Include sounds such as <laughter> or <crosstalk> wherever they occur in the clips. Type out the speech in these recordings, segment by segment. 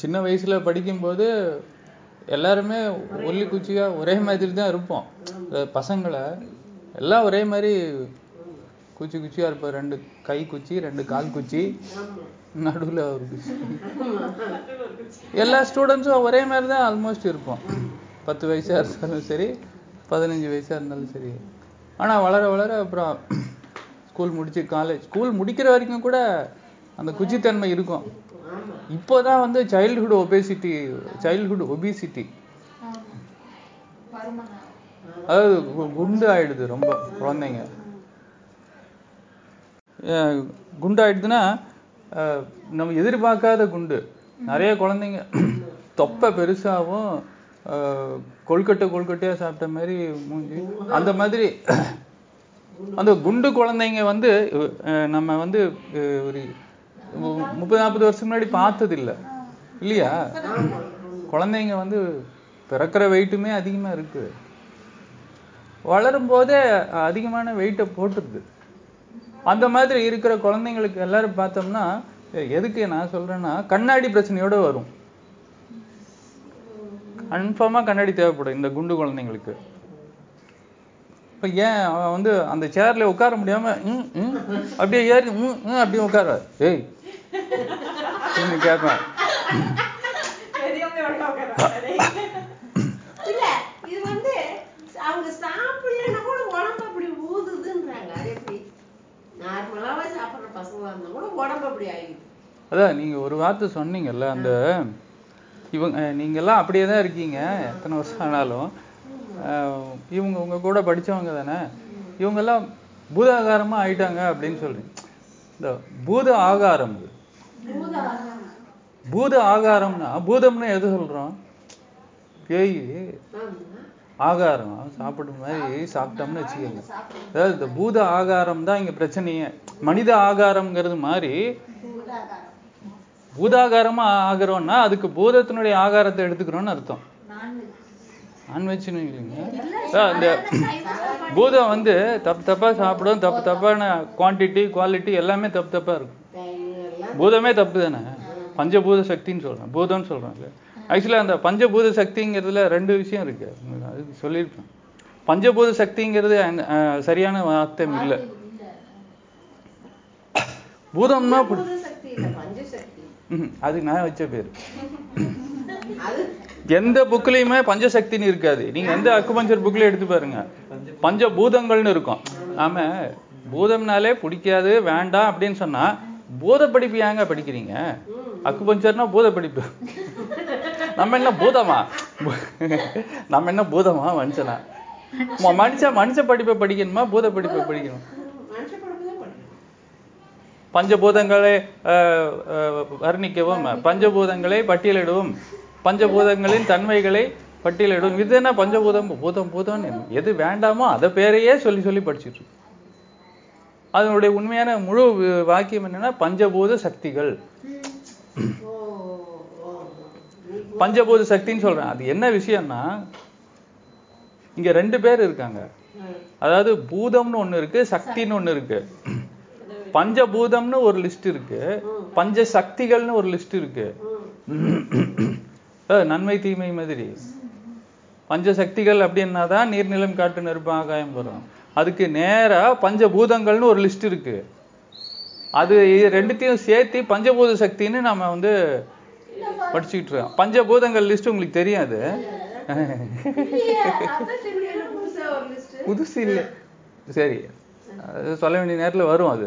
சின்ன வயசுல படிக்கும்போது எல்லாருமே ஒல்லி குச்சியா ஒரே மாதிரி தான் இருப்போம். பசங்களை எல்லாம் ஒரே மாதிரி குச்சி குச்சியா இருப்போம். ரெண்டு கை குச்சி ரெண்டு கால் குச்சி. நடுவில் ஒரு குச்சி. எல்லா ஸ்டூடெண்ட்ஸும் ஒரே மாதிரி தான் ஆல்மோஸ்ட் இருப்போம். பத்து வயசா இருந்தாலும் சரி பதினஞ்சு வயசா இருந்தாலும் சரி. ஆனா வளர வளர அப்புறம் ஸ்கூல் முடிச்சு காலேஜ் ஸ்கூல் முடிக்கிற வரைக்கும் கூட அந்த குச்சித்தன்மை இருக்கும். இப்போதான் வந்து சைல்டுஹுட் ஒபேசிட்டி சைல்டுஹுட் ஒபிசிட்டி அதாவது குண்டு ஆயிடுது ரொம்ப குழந்தைங்க. குண்டு ஆயிடுதுன்னா நம்ம எதிர்பார்க்காத குண்டு. நிறைய குழந்தைங்க தொப்பை பெருசாவும் அஹ் கொழுக்கட்டை கொழுக்கட்டையா சாப்பிட்ட மாதிரி மூஞ்சி. அந்த மாதிரி அந்த குண்டு குழந்தைங்க வந்து நம்ம வந்து ஒரு முப்பது நாற்பது வருஷம் முன்னாடி பார்த்தது இல்லையா? குழந்தைங்க வந்து பிறக்கிற வெயிட்டுமே அதிகமா இருக்கு. வளரும் போதே அதிகமான வெயிட்டை போட்டுருது. அந்த மாதிரி இருக்கிற குழந்தைங்களுக்கு எல்லாரும் பார்த்தோம்னா எதுக்கு நான் சொல்றேன்னா கண்ணாடி பிரச்சனையோட வரும். கன்ஃபார்மா கண்ணாடி தேவைப்படும் இந்த குண்டு குழந்தைங்களுக்கு. இப்ப ஏன் அவன் வந்து அந்த சேர்ல உட்கார முடியாம அப்படியே ஏறி அப்படியே உட்கார ஏய் அப்படின்னு கேட்பேன் இல்ல இது வந்து அவங்க சாப்பிடலன்னா கூட உடம்பு அப்படி ஊதுதுன்றாங்க அது எப்படி நார்மலாவே சாப்பிடுற பசங்களா இருந்தா கூட உடம்பு அப்படி ஆயிடுது அதான் நீங்க ஒரு வார்த்தை சொன்னீங்கல்ல அந்த இவங்க அஹ், நீங்க எல்லாம் அப்படியே தான் இருக்கீங்க எத்தனை வருஷம் ஆனாலும். அஹ், இவங்க உங்க கூட படிச்சவங்க தானே. இவங்க எல்லாம் பூதாகாரமா ஆயிட்டாங்க அப்படின்னு சொல்றீங்க. இந்த பூத ஆகாரம். பூத ஆகாரம்னா பூதம்னு எது சொல்றோம்? பேய். ஆகாரம். சாப்பிடும் மாதிரி சாப்பிட்டோம்னு வச்சுக்கோங்க. அதாவது இந்த பூத ஆகாரம் தான் இங்க பிரச்சனையே. மனித ஆகாரம்ங்கிறது மாதிரி பூதாகாரமா ஆகிறோம்னா அதுக்கு பூதத்தினுடைய ஆகாரத்தை எடுத்துக்கிறோம்னு அர்த்தம். நான்வெஜ் நான்வெஜ்னு இல்லைங்க இந்த பூதம் வந்து தப்பு தப்பா சாப்பிடும் தப்பு தப்பான குவான்டிட்டி குவாலிட்டி எல்லாமே தப்பு தப்பா இருக்கும். பூதமே தப்பு தானே? பஞ்சபூத சக்தின்னு சொல்றேன். பூதம்னு சொல்றாங்க ஆக்சுவலா அந்த பஞ்சபூத சக்திங்கிறதுல ரெண்டு விஷயம் இருக்கு. அது சொல்லியிருப்பேன். பஞ்சபூத சக்திங்கிறது சரியான வார்த்தை இல்லை. பூதம்னா இல்ல. அது நான் வச்ச பேரு. எந்த புக்லயுமே பஞ்சசக்தின்னு இருக்காது. நீங்க எந்த அக்குபஞ்சர் புக்ல எடுத்து பாருங்க. பஞ்ச பூதங்கள்னு இருக்கும். நாம பூதம்னாலே பிடிக்காது வேண்டாம் அப்படின்னு சொன்னா பூத படிப்பு ஏங்க படிக்கிறீங்க? அக்குபஞ்சர்னா பூத படிப்பு நம்ம என்ன பூதமா? நம்ம என்ன பூதமா மனுஷனா? மனுஷ மனுஷ படிப்பை படிக்கணுமா பூத படிப்பை படிக்கணும்? பஞ்சபூதங்களை வர்ணிக்கவும் பஞ்சபூதங்களை பட்டியலிடவும் பஞ்சபூதங்களின் தன்மைகளை பட்டியலிடும் இது என்ன பஞ்சபூதம்? பூதம் பூதம்னு. எது வேண்டாமோ அதை பேரையே சொல்லி சொல்லி படிச்சுட்டு இருக்கு. அதனுடைய உண்மையான முழு வாக்கியம் என்னன்னா பஞ்சபூத சக்திகள். பஞ்சபூத சக்தின்னு சொல்றேன். அது என்ன விஷயம்னா இங்க ரெண்டு பேர் இருக்காங்க. அதாவது பூதம்னு ஒண்ணு இருக்கு சக்தின்னு ஒண்ணு இருக்கு. பஞ்சபூதம்னு ஒரு லிஸ்ட் இருக்கு. பஞ்ச சக்திகள்னு ஒரு லிஸ்ட் இருக்கு. நன்மை தீமை மாதிரி பஞ்சசக்திகள் அப்படின்னா தான் நீர்நிலம் காட்டு நெருப்பு ஆகாயம் வரும். அதுக்கு நேராக பஞ்சபூதங்கள்னு ஒரு லிஸ்ட் இருக்கு. அது இது ரெண்டுத்தையும் சேர்த்து பஞ்சபூத சக்தின்னு நம்ம வந்து படிச்சுக்கிட்டு இருக்கோம். பஞ்சபூதங்கள் லிஸ்ட் உங்களுக்கு தெரியாது புதுசு இல்லை. சரி. அது சொல்ல வேண்டிய நேரத்தில் வரும் அது.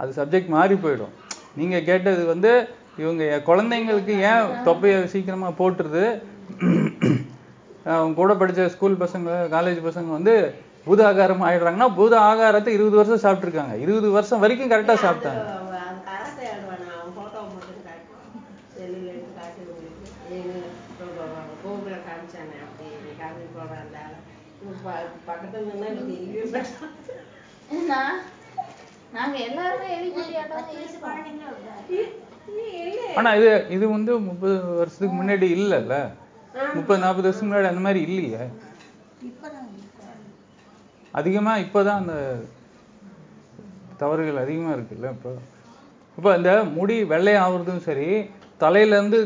அது சப்ஜெக்ட் மாறி போயிடும். நீங்க கேட்டது வந்து இவங்க குழந்தைங்களுக்கு ஏன் தொப்பையை சீக்கிரமா போட்டுருது? அவங்க கூட படிச்ச ஸ்கூல் பசங்க காலேஜ் பசங்க வந்து பூத ஆகாரம் ஆயிடுறாங்கன்னா பூத ஆகாரத்தை இருபது வருஷம் சாப்பிட்டுருக்காங்க. இருபது வருஷம் வரைக்கும் கரெக்டா சாப்பிட்டாங்க. நாங்க எல்லாருமே. ஆனா இது இது வந்து முப்பது வருஷத்துக்கு முன்னாடி இல்லைல்ல. முப்பது நாற்பது வருஷத்துக்கு முன்னாடி அந்த மாதிரி இல்லையே. அதிகமா இப்போதான் அந்த தவறுகள் அதிகமா இருக்குல்ல இப்போ. இப்போ இந்த முடி வெள்ளை ஆகுறதும் சரி தலையில இருந்து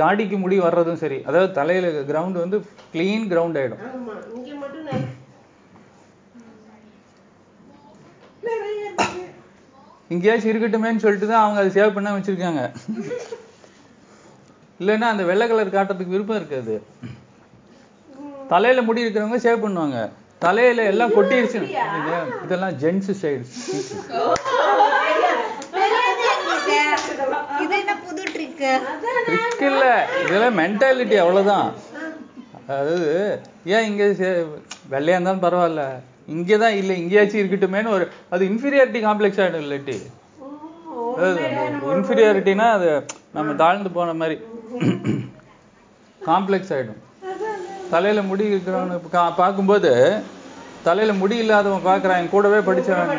தாடிக்கு முடி வர்றதும் சரி அதாவது தலையில கிரவுண்ட் வந்து க்ளீன் கிரவுண்ட் இருக்கு. எங்கேயாச்சும் இருக்கட்டுமேன்னு சொல்லிட்டு தான் அவங்க அதை சேவ் பண்ண வச்சிருக்காங்க. இல்லைன்னா அந்த வெள்ளை கலர் காட்டுறதுக்கு விருப்பம் இருக்காது. தலையில முடி இருக்கிறவங்க சேவ் பண்ணுவாங்க. தலையில எல்லாம் கொட்டிடுச்சு இதெல்லாம் ஜென்ஸ் சைடு ட்ரிக் இல்ல. இதெல்லாம் மென்டாலிட்டி அவ்வளவுதான். அதாவது ஏன் இங்க வெள்ளையா இருந்தாலும் பரவாயில்ல. இங்கே தான் இல்லை இங்கேயாச்சும் இருக்கட்டுமேன்னு ஒரு அது இன்ஃபீரியாரிட்டி காம்ப்ளெக்ஸ் ஆகிடும் இல்லாட்டி இன்ஃபீரியாரிட்டினா அது நம்ம தாழ்ந்து போன மாதிரி. காம்ப்ளெக்ஸ் ஆயிடும். தலையில முடி இருக்கிறவனை பார்க்கும்போது தலையில முடி இல்லாதவன் பார்க்கறான் என் கூடவே இருக்கிறான்.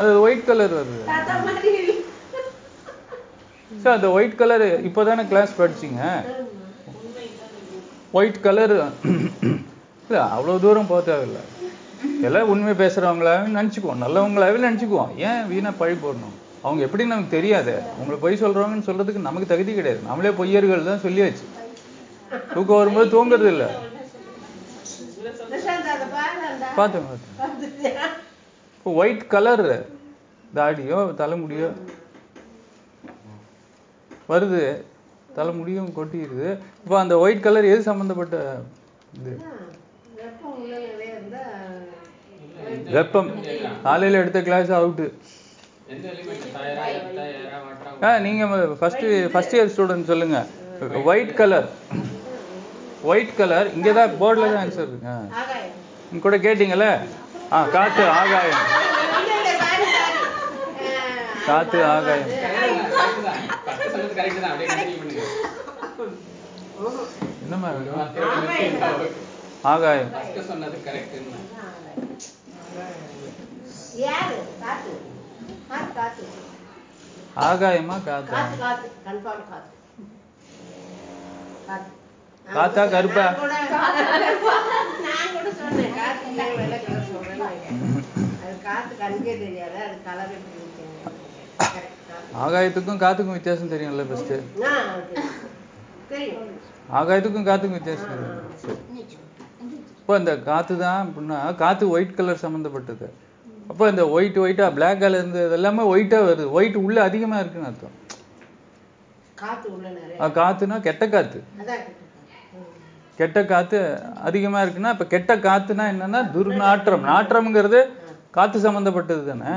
அது ஒயிட் கலர் வருது. சார் அந்த ஒயிட் கலர் இப்போதானே கிளாஸ் படிச்சீங்க? ஒயிட் கலர் இல்லை அவ்வளோ தூரம் போக தேவையில்லை. எல்லாம் உண்மை பேசுகிறவங்களாவே நினச்சிக்குவோம். நல்லவங்களாவே நினச்சிக்குவோம். ஏன் வீணா பழி போடணும்? அவங்க எப்படி நமக்கு தெரியாது. உங்களை பொய் சொல்கிறவங்கன்னு சொல்கிறதுக்கு நமக்கு தகுதி கிடையாது. நம்மளே பொய்யர்கள் தான் சொல்லியாச்சு. தூக்கம் வரும்போது தூங்குறது இல்லை. பார்த்தேன்? இப்போ ஒயிட் கலர் தாடியோ தலைமுடியோ வருது. தலைமுடியும் கொட்டிடுது இப்போ அந்த ஒயிட் கலர் எது சம்மந்தப்பட்ட இது? வெப்பம் உள்ள நிறைய இருந்தா வெப்பம். காலையில் எடுத்த கிளாஸ் அவுட்டு எந்த எலிமெண்ட் டயரா டயரா வாட்டரா ஆ நீங்கள் ஃபஸ்ட்டு ஃபஸ்ட் இயர் ஸ்டூடெண்ட் சொல்லுங்கள் ஒயிட் கலர் ஒயிட் கலர் இங்கே தான் போர்டில் தான் ஆன்சர் இருக்குங்க ஆ. நீங்க கூட கேட்டிங்கல்ல? ஆ காற்று ஆகாயம். காற்று காத்து, ஆகாயம். கரெக்ட் சொன்னது கரெக்ட் ஆகாயம். சொன்னது கரெக்ட்னு யாரு காத்து காத்து காத்து ஆகாயமா காத்தா? காத்து காத்து காத்து. காத்து. காத்தா, கருப்பா? காத்து காத்து காத்து ஆகாயத்துக்கும் காத்துக்கும் வித்தியாசம் தெரியும்ல. தெரியும். ஆகாயத்துக்கும் காத்துக்கும் வித்தியாசம் தெரியும். இப்போ இந்த காற்று தான் அப்படின்னா காற்று ஒயிட் கலர் சம்மந்தப்பட்டது அப்போ இந்த ஒயிட் ஒயிட்டாக பிளாக் கலர் இருந்தது எல்லாமே ஒயிட்டாக வருது. ஒயிட் உள்ள அதிகமாக இருக்குன்னு அர்த்தம். காத்து காத்துனா கெட்ட அதான் கிட்ட. ம். கெட்ட காற்று அதிகமாக இருக்குன்னா இப்போ கெட்ட காற்றுனா என்னன்னா துர்நாற்றம். நாற்றம்ங்கிறது காற்று சம்மந்தப்பட்டது தானே.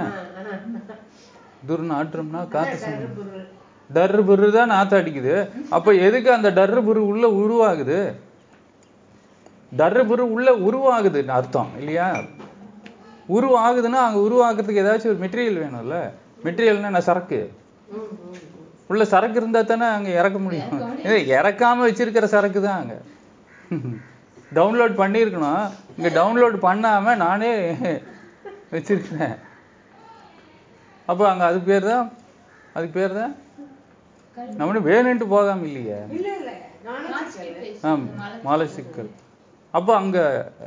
துர்நாற்றம்னா அதான் சம்மந்தம். டர்ரு புரு. தான் நாற்று அடிக்குது. அப்போ எதுக்கு அந்த டர்ரு புரு உள்ள உருவாகுது? டர்ரு புரு உள்ள உருவாகுதுன்னு அர்த்தம் இல்லையா? உருவாகுதுன்னா அங்க உருவாக்குறதுக்கு ஏதாச்சும் ஒரு மெட்டீரியல் வேணும்ல. மெட்டீரியல்னா என்ன? சரக்கு. உள்ள சரக்கு இருந்தா தானே அங்க இறக்க முடியும். இறக்காம வச்சிருக்கிற சரக்கு தான் அங்க. டவுன்லோட் பண்ணியிருக்கணும் இங்க டவுன்லோட் பண்ணாம நானே வச்சிருக்கிறேன். அப்போ அங்க அதுக்கு பேர் தான்? அதுக்கு பேர் தான்? நம்மளும் வேணுன்ட்டு போகாம இல்லையே. இல்ல இல்ல. நானே ஆம் மலச்சிக்கல் அப்போ அங்க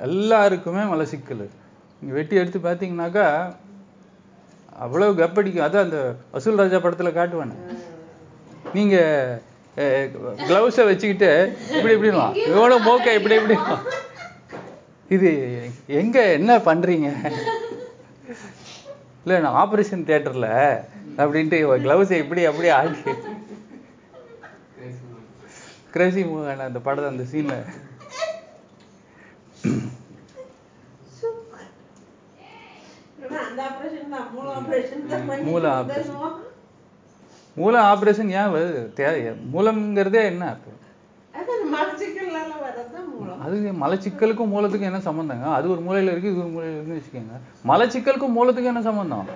எல்லாருக்குமே மலச்சிக்கல் நீங்கள் வெட்டி எடுத்து பார்த்தீங்கன்னாக்கா அவ்வளவு கப்படிக்கும். அதான் அந்த வசூல் ராஜா படத்துல காட்டுவானே. நீங்க கிளவுஸ வச்சுக்கிட்டு இப்படி இப்படிலாம். இவ்வளவு மோக்க இப்படி இப்படி. இது எங்க என்ன பண்றீங்க? இல்ல நான் ஆபரேஷன் தியேட்டர்ல அப்படின்ட்டு க்ளவுஸை இப்படி அப்படி ஆடி கிரேசி மூவ் அந்த படத்தை அந்த சீன்ல சூப்பர் அந்த ஆபரேஷன் தான் மூல ஆபரேஷன் மூல ஆபரேஷன் ஏன் வருது தே- மூலம்ங்கிறதே என்ன அது மலச்சிக்கலுக்கும் மூலத்துக்கும் என்ன சம்பந்தங்க? அது ஒரு மூலையில இருக்கு இது ஒரு மூலையில இருக்குன்னு வச்சுக்கோங்க. மலச்சிக்கலுக்கும் மூலத்துக்கும் என்ன சம்பந்தம்?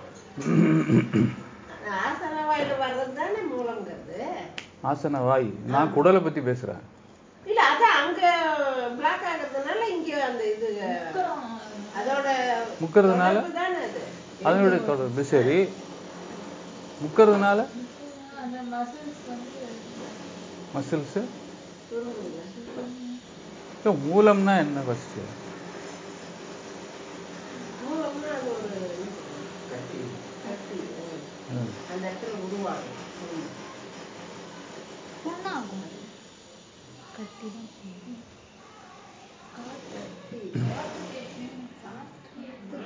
ஆசன வாய். நான் குடலை பத்தி பேசுறேன். இல்ல அதான் அங்க பிளாக் ஆகுறதுனால இங்க அந்த இது அதோட முக்கறதுனால? அதனுடைய தொடர்பு சரி முக்கறதுனால? அந்த மசில்ஸ் வந்து மசில்ஸ் சுருங்குதுல. மூலம்னா என்ன ஒரு கட்டி.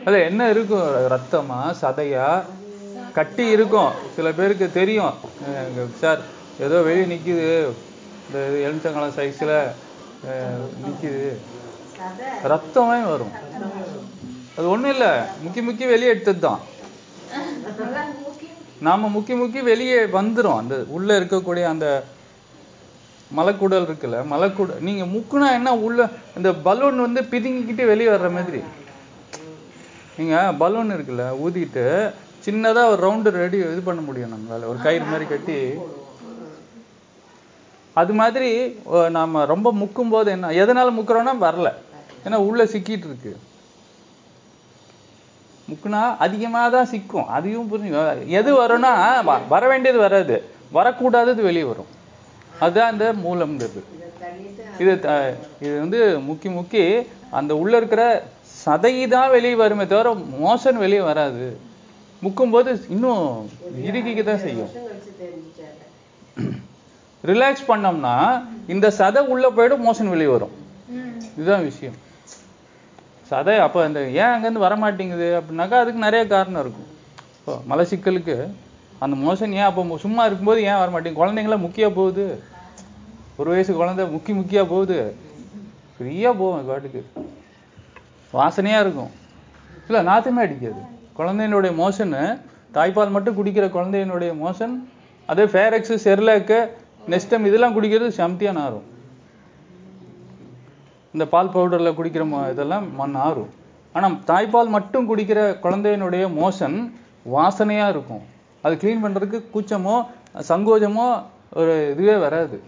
அது என்ன இருக்கும்? ரத்தமா? சதையா? கட்டி இருக்கும். சில பேருக்கு தெரியும். சார் ஏதோ வெளியே நிக்குது. இந்த எலுமிச்சங்காலம் சைஸ்ல நிக்குது. ரத்தமே வரும். அது ஒண்ணும் இல்ல. முக்கி முக்கி வெளியே எடுத்தது தான் நாம முக்கி முக்கி வெளியே வந்துரும். அந்த உள்ள இருக்கக்கூடிய அந்த மலக்குடல் இருக்குல்ல மலக்குடல் நீங்க முக்குனா என்ன உள்ள இந்த பலூன் வந்து பிதுங்கிக்கிட்டு வெளியே வர்ற மாதிரி. நீங்க பலூன் இருக்குல்ல ஊதிட்டு சின்னதா ஒரு ரவுண்டு ரெடி இது பண்ண முடியும் நம்மளால. ஒரு கயிறு மாதிரி கட்டி. அது மாதிரி நாம ரொம்ப முக்கும் போது என்ன எதனால முக்குறோம்னா வரல. ஏன்னா உள்ள சிக்கிட்டு இருக்கு. முக்குனா அதிகமாக தான் சிக்கும். அதையும் புரிஞ்சு எது வரும்னா வ- வர வேண்டியது வராது. வரக்கூடாதது வெளியே வரும். அதுதான் இந்த மூலம்ங்கிறது. இது த- இது வந்து முக்கி முக்கி அந்த உள்ள இருக்கிற சதை தான் வெளியே வருமே தவிர மோஷன் வெளியே வராது. முக்கும்போது இன்னும் இறுகிக்க தான் செய்யும். ரிலாக்ஸ் பண்ணோம்னா இந்த சதை உள்ள போயிடும் மோஷன் வெளியே வரும். இதுதான் விஷயம். சதை அப்போ அந்த ஏன் அங்கேருந்து வர மாட்டேங்குது அப்படின்னாக்கா அதுக்கு நிறைய காரணம் இருக்கும். இப்போ மலச்சிக்கலுக்கு அந்த மோஷன் ஏன் அப்போ சும்மா இருக்கும்போது ஏன் வர குழந்தைங்களாம் முக்கியா போகுது. ஒரு வயசு குழந்தை முக்கி முக்கியா போகுது. ஃப்ரீயாக போகும் காட்டுக்கு வாசனையாக வாசனையா இருக்கும். இல்லை நாத்தமே அடிக்காது. குழந்தையினுடைய மோஷனு தாய்ப்பால் மட்டும் குடிக்கிற குழந்தையினுடைய மோஷன் அதே ஃபேரெக்ஸு செர்லாக்கு நெஸ்டம் இதெல்லாம் குடிக்கிறது செம்தியாக நாரும் இந்த பால் பவுடரில் குடிக்கிற மோ- இதெல்லாம் மண் ஆறும் ஆனால் தாய்ப்பால் மட்டும் குடிக்கிற குழந்தையினுடைய மோஷன் வாசனையா இருக்கும். அது க்ளீன் பண்றதுக்கு கூச்சமோ சங்கோஜமோ ஒரு இதுவே வராது.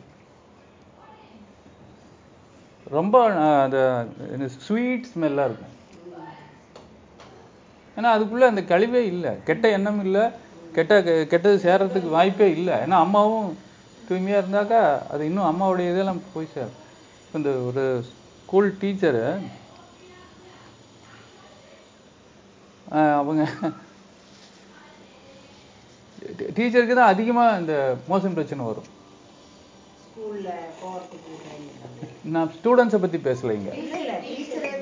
ரொம்ப அந்த ஸ்வீட் ஸ்மெல்லாக இருக்கும். ஏன்னா அதுக்குள்ள அந்த கழிவே இல்லை. கெட்ட எண்ணம் இல்லை. கெட்ட கெ- கெட்டது சேர்றதுக்கு வாய்ப்பே இல்லை. ஏன்னா அம்மாவும் தூய்மையா இருந்தாக்கா அது இன்னும் அம்மாவுடைய இதெல்லாம் போய் சேரும். இந்த ஒரு ஸ்கூல் டீச்சரு அவங்க டீச்சருக்கு தான் அதிகமா இந்த மோஷன் பிரச்சனை வரும். நான் ஸ்டூடெண்ட்ஸை பத்தி பேசலைங்க.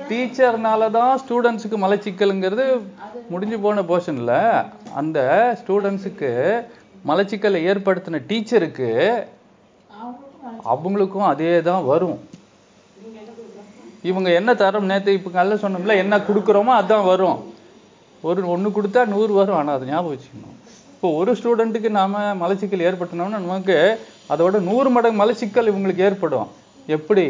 டீச்சர்னால தான். ஸ்டூடெண்ட்ஸுக்கு மலச்சிக்கலுங்கிறது முடிஞ்சு போன போர்ஷன்ல அந்த ஸ்டூடெண்ட்ஸுக்கு மலச்சிக்கலை ஏற்படுத்தின டீச்சருக்கு அவங்களுக்கும் அதே தான் வரும். இவங்க என்ன தரம் நேத்து இப்ப நல்ல சொன்னோம்ல என்ன கொடுக்குறோமோ அதான் வரும். ஒரு ஒண்ணு கொடுத்தா நூறு வரும். ஆனா அது ஞாபகம் வச்சுக்கணும். இப்போ ஒரு ஸ்டூடெண்ட்டுக்கு நாம மலச்சிக்கல் ஏற்படுத்தினோம்னா நமக்கு அதோட நூறு மடங்கு மலச்சிக்கல் இவங்களுக்கு ஏற்படும். எப்படி?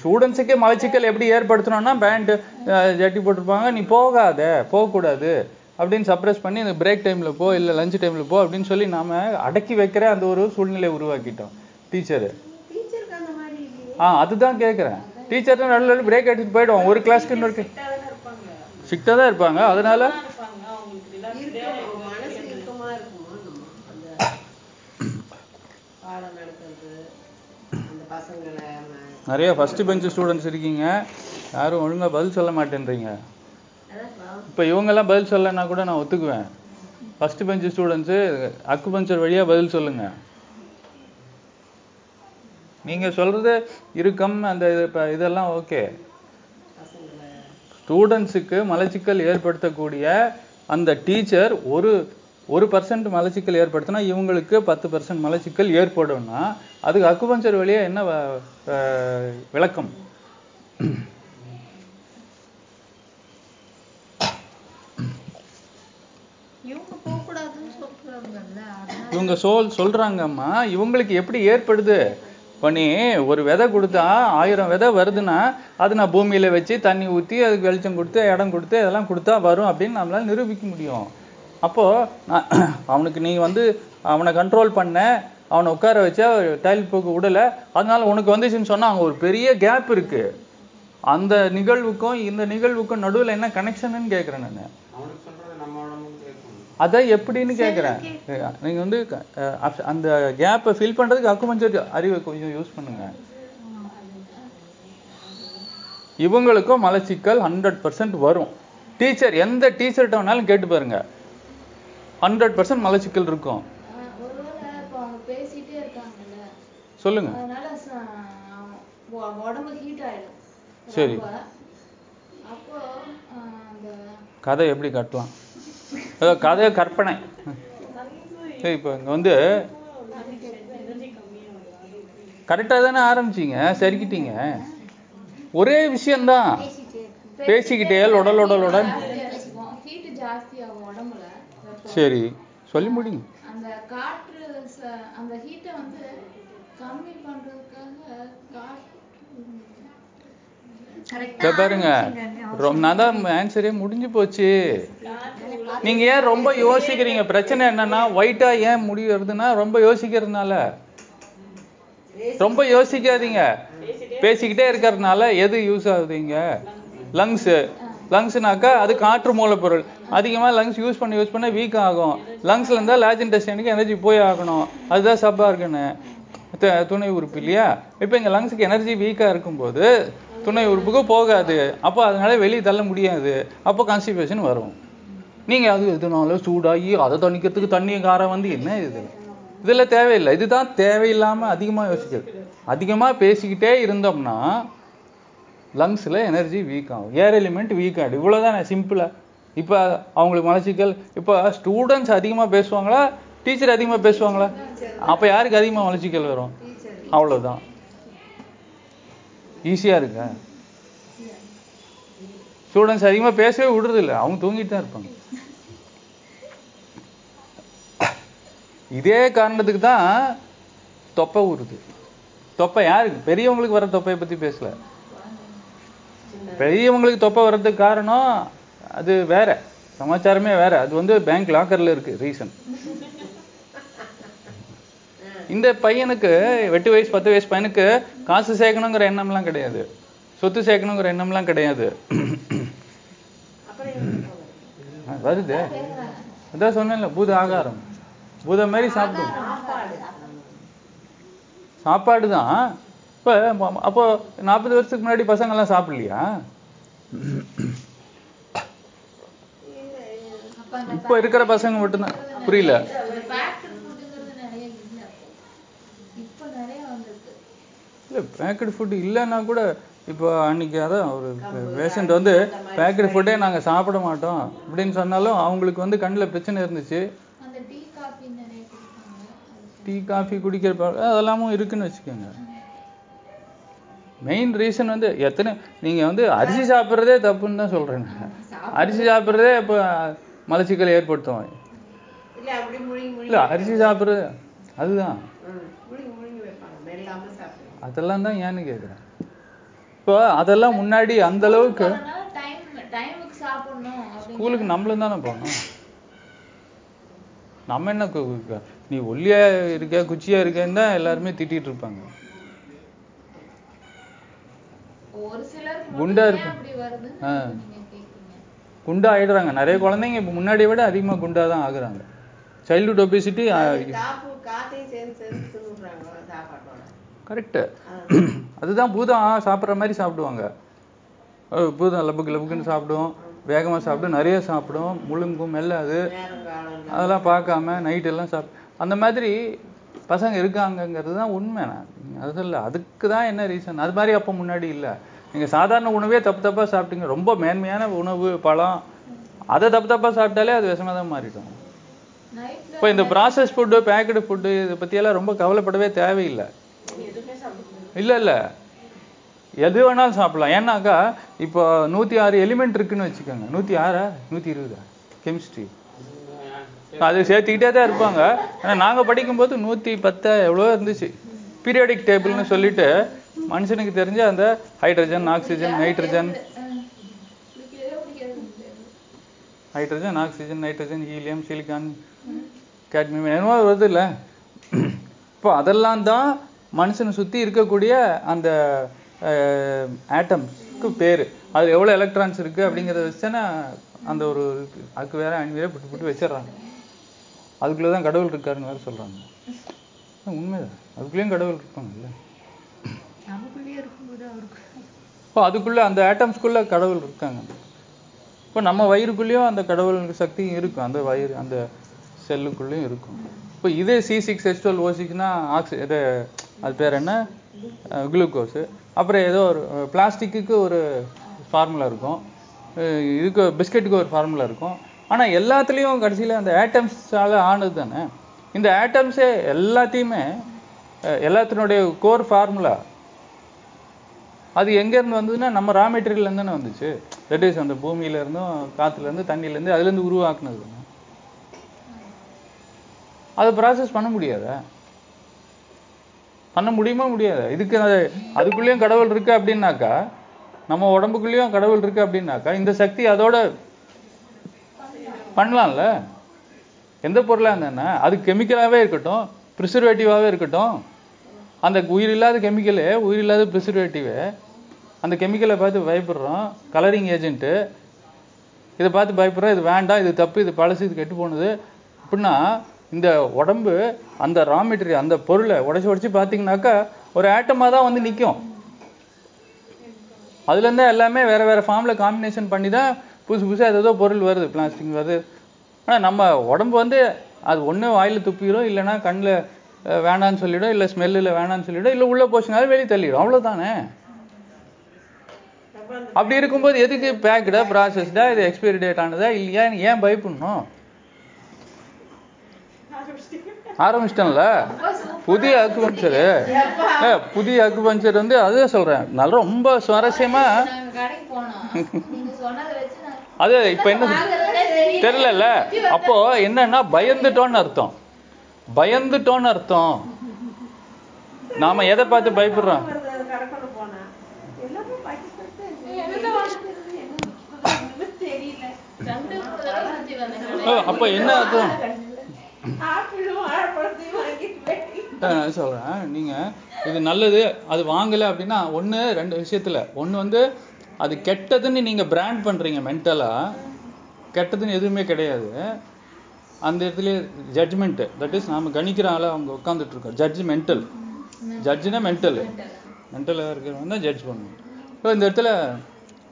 ஸ்டூடெண்ட்ஸுக்கே மலச்சிக்கல் எப்படி ஏற்படுத்தணும்னா பேண்ட் ஜட்டி போட்டிருப்பாங்க. நீ போகாத போகக்கூடாது அப்படின்னு சப்ரஸ் பண்ணி இந்த பிரேக் டைம்ல போ இல்லை லஞ்ச் டைம்ல போ அப்படின்னு சொல்லி நாம அடக்கி வைக்கிற அந்த ஒரு சூழ்நிலையை உருவாக்கிட்டோம். டீச்சரு ஆ அதுதான் கேட்குறேன் டீச்சர் நல்ல பிரேக் எடுத்துட்டு போயிடுவோம் ஒரு கிளாஸ்க்கு இன்னொரு ஸ்ட்ரிக்டாக தான் இருப்பாங்க. அதனால இருக்கும் மனசு இறுக்கமா இருக்குமா நம்ம அந்த பாடம் நடத்துறது அந்த பசங்களை ம- நிறைய ஃபர்ஸ்ட் பெஞ்ச் ஸ்டூடெண்ட்ஸ் இருக்கீங்க. யாரும் ஒழுங்கா பதில் சொல்ல மாட்டேன்றீங்க. இப்போ இவங்கெல்லாம் பதில் சொல்லனா கூட நான் ஒத்துக்குவேன். ஃபர்ஸ்ட் பெஞ்ச் ஸ்டூடெண்ட்ஸு அக்குபஞ்சர் வழியா பதில் சொல்லுங்க. நீங்க சொல்றது இறுக்கம் அந்த இது இப்ப இதெல்லாம் ஓகே ஸ்டூடெண்ட்ஸுக்கு மலச்சிக்கல் ஏற்படுத்தக்கூடிய அந்த டீச்சர் ஒரு ஒரு பர்சன்ட் மலச்சிக்கல் ஏற்படுத்தினா இவங்களுக்கு பத்து பர்சன்ட் மலச்சிக்கல் ஏற்படும்னா அதுக்கு அக்குபஞ்சர் வழியா என்ன விளக்கம்? இவங்க சொல் சொல்றாங்கம்மா இவங்களுக்கு எப்படி ஏற்படுது? இப்போ நீ ஒரு விதை கொடுத்தா ஆயிரம் விதை வருதுன்னா அது நான் பூமியில வச்சு தண்ணி ஊத்தி அதுக்கு வெளிச்சம் கொடுத்து இடம் கொடுத்து இதெல்லாம் கொடுத்தா வரும் அப்படின்னு நம்மளால நிரூபிக்க முடியும். அப்போ நான் அவனுக்கு நீ வந்து அவனை கண்ட்ரோல் பண்ண அவனை உட்கார வச்சா டைல் போக்கு விடல அதனால உனக்கு வந்துச்சுன்னு சொன்னா அங்க ஒரு பெரிய கேப் இருக்கு. அந்த நிகழ்வுக்கும் இந்த நிகழ்வுக்கும் நடுவுல என்ன கனெக்ஷன்னு கேக்குறேன் நான். அதான் எப்படின்னு கேக்குறேன். நீங்க வந்து அந்த கேப்பை ஃபில் பண்றதுக்கு அக்குபஞ்சர் அறிவை கொஞ்சம் யூஸ் பண்ணுங்க. இவங்களுக்கும் மலச்சிக்கல் ஹண்ட்ரட் பர்சன்ட் வரும். டீச்சர் எந்த டீச்சர்கிட்ட வேணாலும் கேட்டு பாருங்க. ஹண்ட்ரட் பர்சன்ட் மலச்சிக்கல் இருக்கும். சொல்லுங்க. சரி. கதை எப்படி கட்டலாம்? ஏதோ கதை கற்பனை. சரி இப்போ இங்கே வந்து கரெக்டாக தானே ஆரம்பிச்சீங்க? சரிக்கிட்டீங்க. ஒரே விஷயம்தான். பேசிக்கிட்டே உடல் உடலுடன். சரி சொல்லி முடிங்க அந்த காற்று அந்த ஹீட்டை வந்து கம்மி பண்றதுக்காக காற்று. பாருங்க ரொம்ப நான் தான் ஆன்சரே முடிஞ்சு போச்சு. நீங்க ஏன் ரொம்ப யோசிக்கிறீங்க? பிரச்சனை என்னன்னா ஒயிட்டா ஏன் முடி வருதுன்னா ரொம்ப யோசிக்கிறதுனால. ரொம்ப யோசிக்காதீங்க. பேசிக்கிட்டே இருக்கிறதுனால எது யூஸ் ஆகுதுங்க லங்ஸ் லங்ஸ்னாக்கா அது காற்று மூலப்பொருள். அதிகமாக லங்ஸ் யூஸ் பண்ண யூஸ் பண்ண வீக் ஆகும். லங்ஸ்ல இருந்தா லார்ஜ் இன்டெஸ்டைனுக்கு எனர்ஜி போய் ஆகணும். அதுதான் சப்பா இருக்குன்னு துணை உறுப்பு இல்லையா? இப்போ எங்கள் லங்ஸுக்கு எனர்ஜி வீக்காக இருக்கும்போது துணை உறுப்புக்கு போகாது. அப்போ அதனால வெளியே தள்ள முடியாது. அப்போ கான்ஸ்டிபேஷன் வரும். நீங்க அது எதுனால சூடாகி அதை தணிக்கிறதுக்கு தண்ணி காரம் வந்து என்ன இது? இதில் தேவையில்லை. இதுதான் தேவையில்லாம அதிகமா யோசிக்கிறது. அதிகமா பேசிக்கிட்டே இருந்தோம்னா லங்ஸ்ல எனர்ஜி வீக் ஆகும். ஏர் எலிமெண்ட் வீக் ஆகிடும் இவ்வளவுதானே சிம்பிளா இப்போ அவங்களுக்கு மலச்சிக்கல் இப்போ ஸ்டூடெண்ட்ஸ் அதிகமா பேசுவாங்களா? டீச்சர் அதிகமா பேசுவாங்களா? அப்போ யாருக்கு அதிகமா மலச்சிக்கல் வரும்? அவ்வளவுதான். ஈஸியா இருக்கா? ஸ்டூடெண்ட்ஸ் அதிகமா பேசவே விடுறது இல்ல அவங்க தூங்கிட்டு தான் இருப்பாங்க. இதே காரணத்துக்கு தான் தொப்பை ஊறுது. தொப்பை யாருக்கு? பெரியவங்களுக்கு வர தொப்பையை பத்தி பேசல. பெரியவங்களுக்கு தொப்பை வர்றதுக்கு காரணம் அது வேற. சமாச்சாரமே வேற. அது வந்து பேங்க் லாக்கர்ல இருக்கு ரீசன் இந்த பையனுக்கு எட்டு வயசு பத்து வயசு பையனுக்கு காசு சேர்க்கணுங்கிற எண்ணம்லாம் கிடையாது. சொத்து சேர்க்கணுங்கிற எண்ணம்லாம் கிடையாது? வருது. அதான் சொன்னேன்ல பூத ஆகாரம். பூத மாதிரி சாப்பிடும். சாப்பாடு சாப்பாடு தான். இப்போ அப்போ நாற்பது வருஷத்துக்கு முன்னாடி பசங்க எல்லாம் சாப்பிடலையா? இப்போ இருக்கிற பசங்க மட்டும்தான். புரியல. இல்ல பேக்கெட் ஃபுட் இல்லைன்னா கூட இப்போ அன்னைக்கு அதான் ஒரு பேஷண்ட் வந்து பேக்கெட் ஃபுட்டே நாங்கள் சாப்பிட மாட்டோம் அப்படின்னு சொன்னாலும் அவங்களுக்கு வந்து கண்ணில் பிரச்சனை இருந்துச்சு. டீ காஃபி குடிக்கிற அதெல்லாமும் இருக்குன்னு வச்சுக்கோங்க. மெயின் ரீசன் வந்து எத்தனை நீங்க வந்து அரிசி சாப்பிட்றதே தப்புன்னு தான் சொல்றேன். நான். அரிசி சாப்பிட்றதே இப்போ மலச்சிக்கல் ஏற்படுத்தும். இல்ல அரிசி சாப்பிட்றது அதுதான். அதெல்லாம் தான் ஏன்னு கேட்குறேன் இப்போ அதெல்லாம் முன்னாடி அந்த அளவுக்கு ஸ்கூலுக்கு நம்மளும் தானே போகணும். நம்ம என்ன நீ ஒல்லியா இருக்க குச்சியா இருக்கேன்னு தான் எல்லாருமே திட்டிட்டு இருப்பாங்க. ஒரு சிலருக்கு குண்டா இருக்கும். ஆ. குண்டா ஆயிடுறாங்க. நிறைய குழந்தைங்க இப்போ முன்னாடியை விட அதிகமா குண்டா தான் ஆகுறாங்க. Childhood obesity correct. அதுதான் பூதம் சாப்பிட்ற மாதிரி சாப்பிடுவாங்க. பூதம் லபுக்கு லபுக்குன்னு சாப்பிடும். வேகமா சாப்பிடும். நிறைய சாப்பிடும். முழுங்கும் காலம். எல்லாம் அதெல்லாம் பார்க்காம நைட் எல்லாம் சாப் அந்த மாதிரி பசங்க இருக்காங்கங்கிறது தான் உண்மை நான். அது இல்லை அதுக்கு தான் என்ன ரீசன் அது மாதிரி அப்போ முன்னாடி இல்லை. நீங்கள் சாதாரண உணவே தப்பு தப்பாக சாப்பிட்டீங்க. ரொம்ப மேன்மையான உணவு பழம். அதை தப்பு தப்பாக சாப்பிட்டாலே அது விஷமாக தான் மாறிடும். இப்போ இந்த ப்ராசஸ் ஃபுட்டு பேக்கடு ஃபுட்டு இதை பற்றியெல்லாம் ரொம்ப கவலைப்படவே தேவையில்லை. இல்லை இல்லை. எது வேணாலும் சாப்பிடலாம். ஏன்னாக்கா இப்போ நூற்றி ஆறு எலிமெண்ட் இருக்குன்னு வச்சுக்கோங்க. நூற்றி ஆறா? நூற்றி இருபதா? கெமிஸ்ட்ரி அது சேர்த்துக்கிட்டே தான் இருப்பாங்க. ஆனால் நாங்கள் படிக்கும்போது நூற்றி பத்து எவ்வளோ இருந்துச்சு. பீரியாடிக் டேபிள்னு சொல்லிட்டு மனுஷனுக்கு தெரிஞ்ச அந்த hydrogen oxygen nitrogen hydrogen oxygen nitrogen helium silicon cadmium என்னவோ வருது இல்லை. இப்போ அதெல்லாம் தான் மனுஷனை சுற்றி இருக்கக்கூடிய அந்த ஆட்டம்ஸ்க்கு பேர். அது எவ்வளோ எலக்ட்ரான்ஸ் இருக்குது அப்படிங்கிறத வச்சேன்னா அந்த ஒரு அதுக்கு வேற அணி வேற புட்டு புட்டு வச்சிடுறாங்க. அதுக்குள்ளே தான் கடவுள் இருக்காருன்னு வேற சொல்கிறாங்க உண்மைதான். அதுக்குள்ளேயும் கடவுள் இருப்பாங்கல்ல. இப்போ அதுக்குள்ளே அந்த ஆட்டம்ஸ்குள்ளே கடவுள் இருக்காங்க. இப்போ நம்ம வயிறுக்குள்ளேயும் அந்த கடவுள் சக்தியும் இருக்கும். அந்த வயிறு அந்த செல்லுக்குள்ளேயும் இருக்கும். இப்போ இதே C six H twelve O சிக்ஸ்னா ஆக்சி இது அது பேர் என்ன? குளுக்கோஸு. அப்புறம் ஏதோ ஒரு பிளாஸ்டிக்கு ஒரு ஃபார்முலா இருக்கும். இதுக்கு பிஸ்கெட்டுக்கு ஒரு ஃபார்முலா இருக்கும். ஆனால் எல்லாத்துலேயும் கடைசியில் அந்த ஆட்டம்ஸால் ஆனது தானே. இந்த ஆட்டம்ஸே எல்லாத்தையுமே எல்லாத்தினுடைய கோர் ஃபார்முலா அது எங்கேருந்து வந்ததுன்னா நம்ம ரா மெட்டீரியல்லேருந்து தானே வந்துச்சு. தட் இஸ் அந்த பூமியிலேருந்தும் காற்றுலேருந்து தண்ணியிலேருந்து அதுலேருந்து உருவாக்குனது தானே. அதை ப்ராசஸ் பண்ண முடியாதா? பண்ண முடியுமா முடியாதா? இதுக்கு அது அதுக்குள்ளேயும் கடவுள் இருக்கு அப்படின்னாக்கா நம்ம உடம்புக்குள்ளேயும் கடவுள் இருக்கு அப்படின்னாக்கா இந்த சக்தி அதோட பண்ணலாம்ல. எந்த பொருளாக இருந்தானே அது கெமிக்கலாகவே இருக்கட்டும் ப்ரிசர்வேட்டிவாகவே இருக்கட்டும். அந்த உயிர் இல்லாத கெமிக்கலு உயிர் இல்லாத ப்ரிசர்வேட்டிவு அந்த கெமிக்கலை பார்த்து பயப்படுறோம். கலரிங் ஏஜென்ட்டு இதை பார்த்து பயப்படுறோம். இது வேண்டாம் இது தப்பு இது பழசு இது கெட்டு போனது. அப்படின்னா இந்த உடம்பு அந்த ரா மெட்டீரியல் அந்த பொருளை உடச்சி உடச்சி பார்த்தீங்கன்னாக்கா ஒரு ஆட்டமாக தான் வந்து நிற்கும் அதுலேருந்து எல்லாமே வேற வேற ஃபார்மில் காம்பினேஷன் பண்ணி தான் புதுசு புதுசாக ஏதோ பொருள் வருது பிளாஸ்டிக் வருது. ஆனால் நம்ம உடம்பு வந்து அது ஒன்று வாயில் துப்பிடும் இல்லைன்னா கண்ணில் வேணான்னு சொல்லிடும் இல்லை ஸ்மெல்லில் வேணான்னு சொல்லிடும் இல்லை உள்ளே போச்சுனாலும் வெளியே தள்ளிடும். அவ்வளோதானே அப்படி இருக்கும்போது எதுக்கு பேக்கடா ப்ராசஸ்டா இது எக்ஸ்பைரி டேட் ஆனதா இல்லையா? ஏன் பயப்படணும்? ஆரம்பிச்சிட்டேன்ல? புதிய அக்குபஞ்சரு புதிய அக்குபஞ்சர் வந்து அதுதான் சொல்றேன். நல்ல ரொம்ப சுவாரஸ்யமா அது இப்ப என்ன. தெரியலல்ல. அப்போ என்னன்னா பயந்துட்டோன்னு அர்த்தம். பயந்துட்டோன்னு அர்த்தம். நாம எதை பார்த்து பயப்படுறோம். அப்ப என்ன அர்த்தம்? சொல்றேன். நீங்க இது நல்லது அது வாங்கல அப்படின்னா ஒண்ணு ரெண்டு விஷயத்துல. ஒண்ணு வந்து அது கெட்டதுன்னு நீங்க பிராண்ட் பண்றீங்க மென்டலா கெட்டதுன்னு எதுவுமே கிடையாது. அந்த இடத்துல ஜட்ஜ்மெண்ட் தட் இஸ் நாம கணிக்கிற ஆள அவங்க உட்காந்துட்டு இருக்கோம். ஜட்ஜ் மென்டல் ஜட்ஜுனா மென்டல் மென்டலாக இருக்கிறவங்க தான் ஜட்ஜ் பண்ணணும் இப்போ இந்த இடத்துல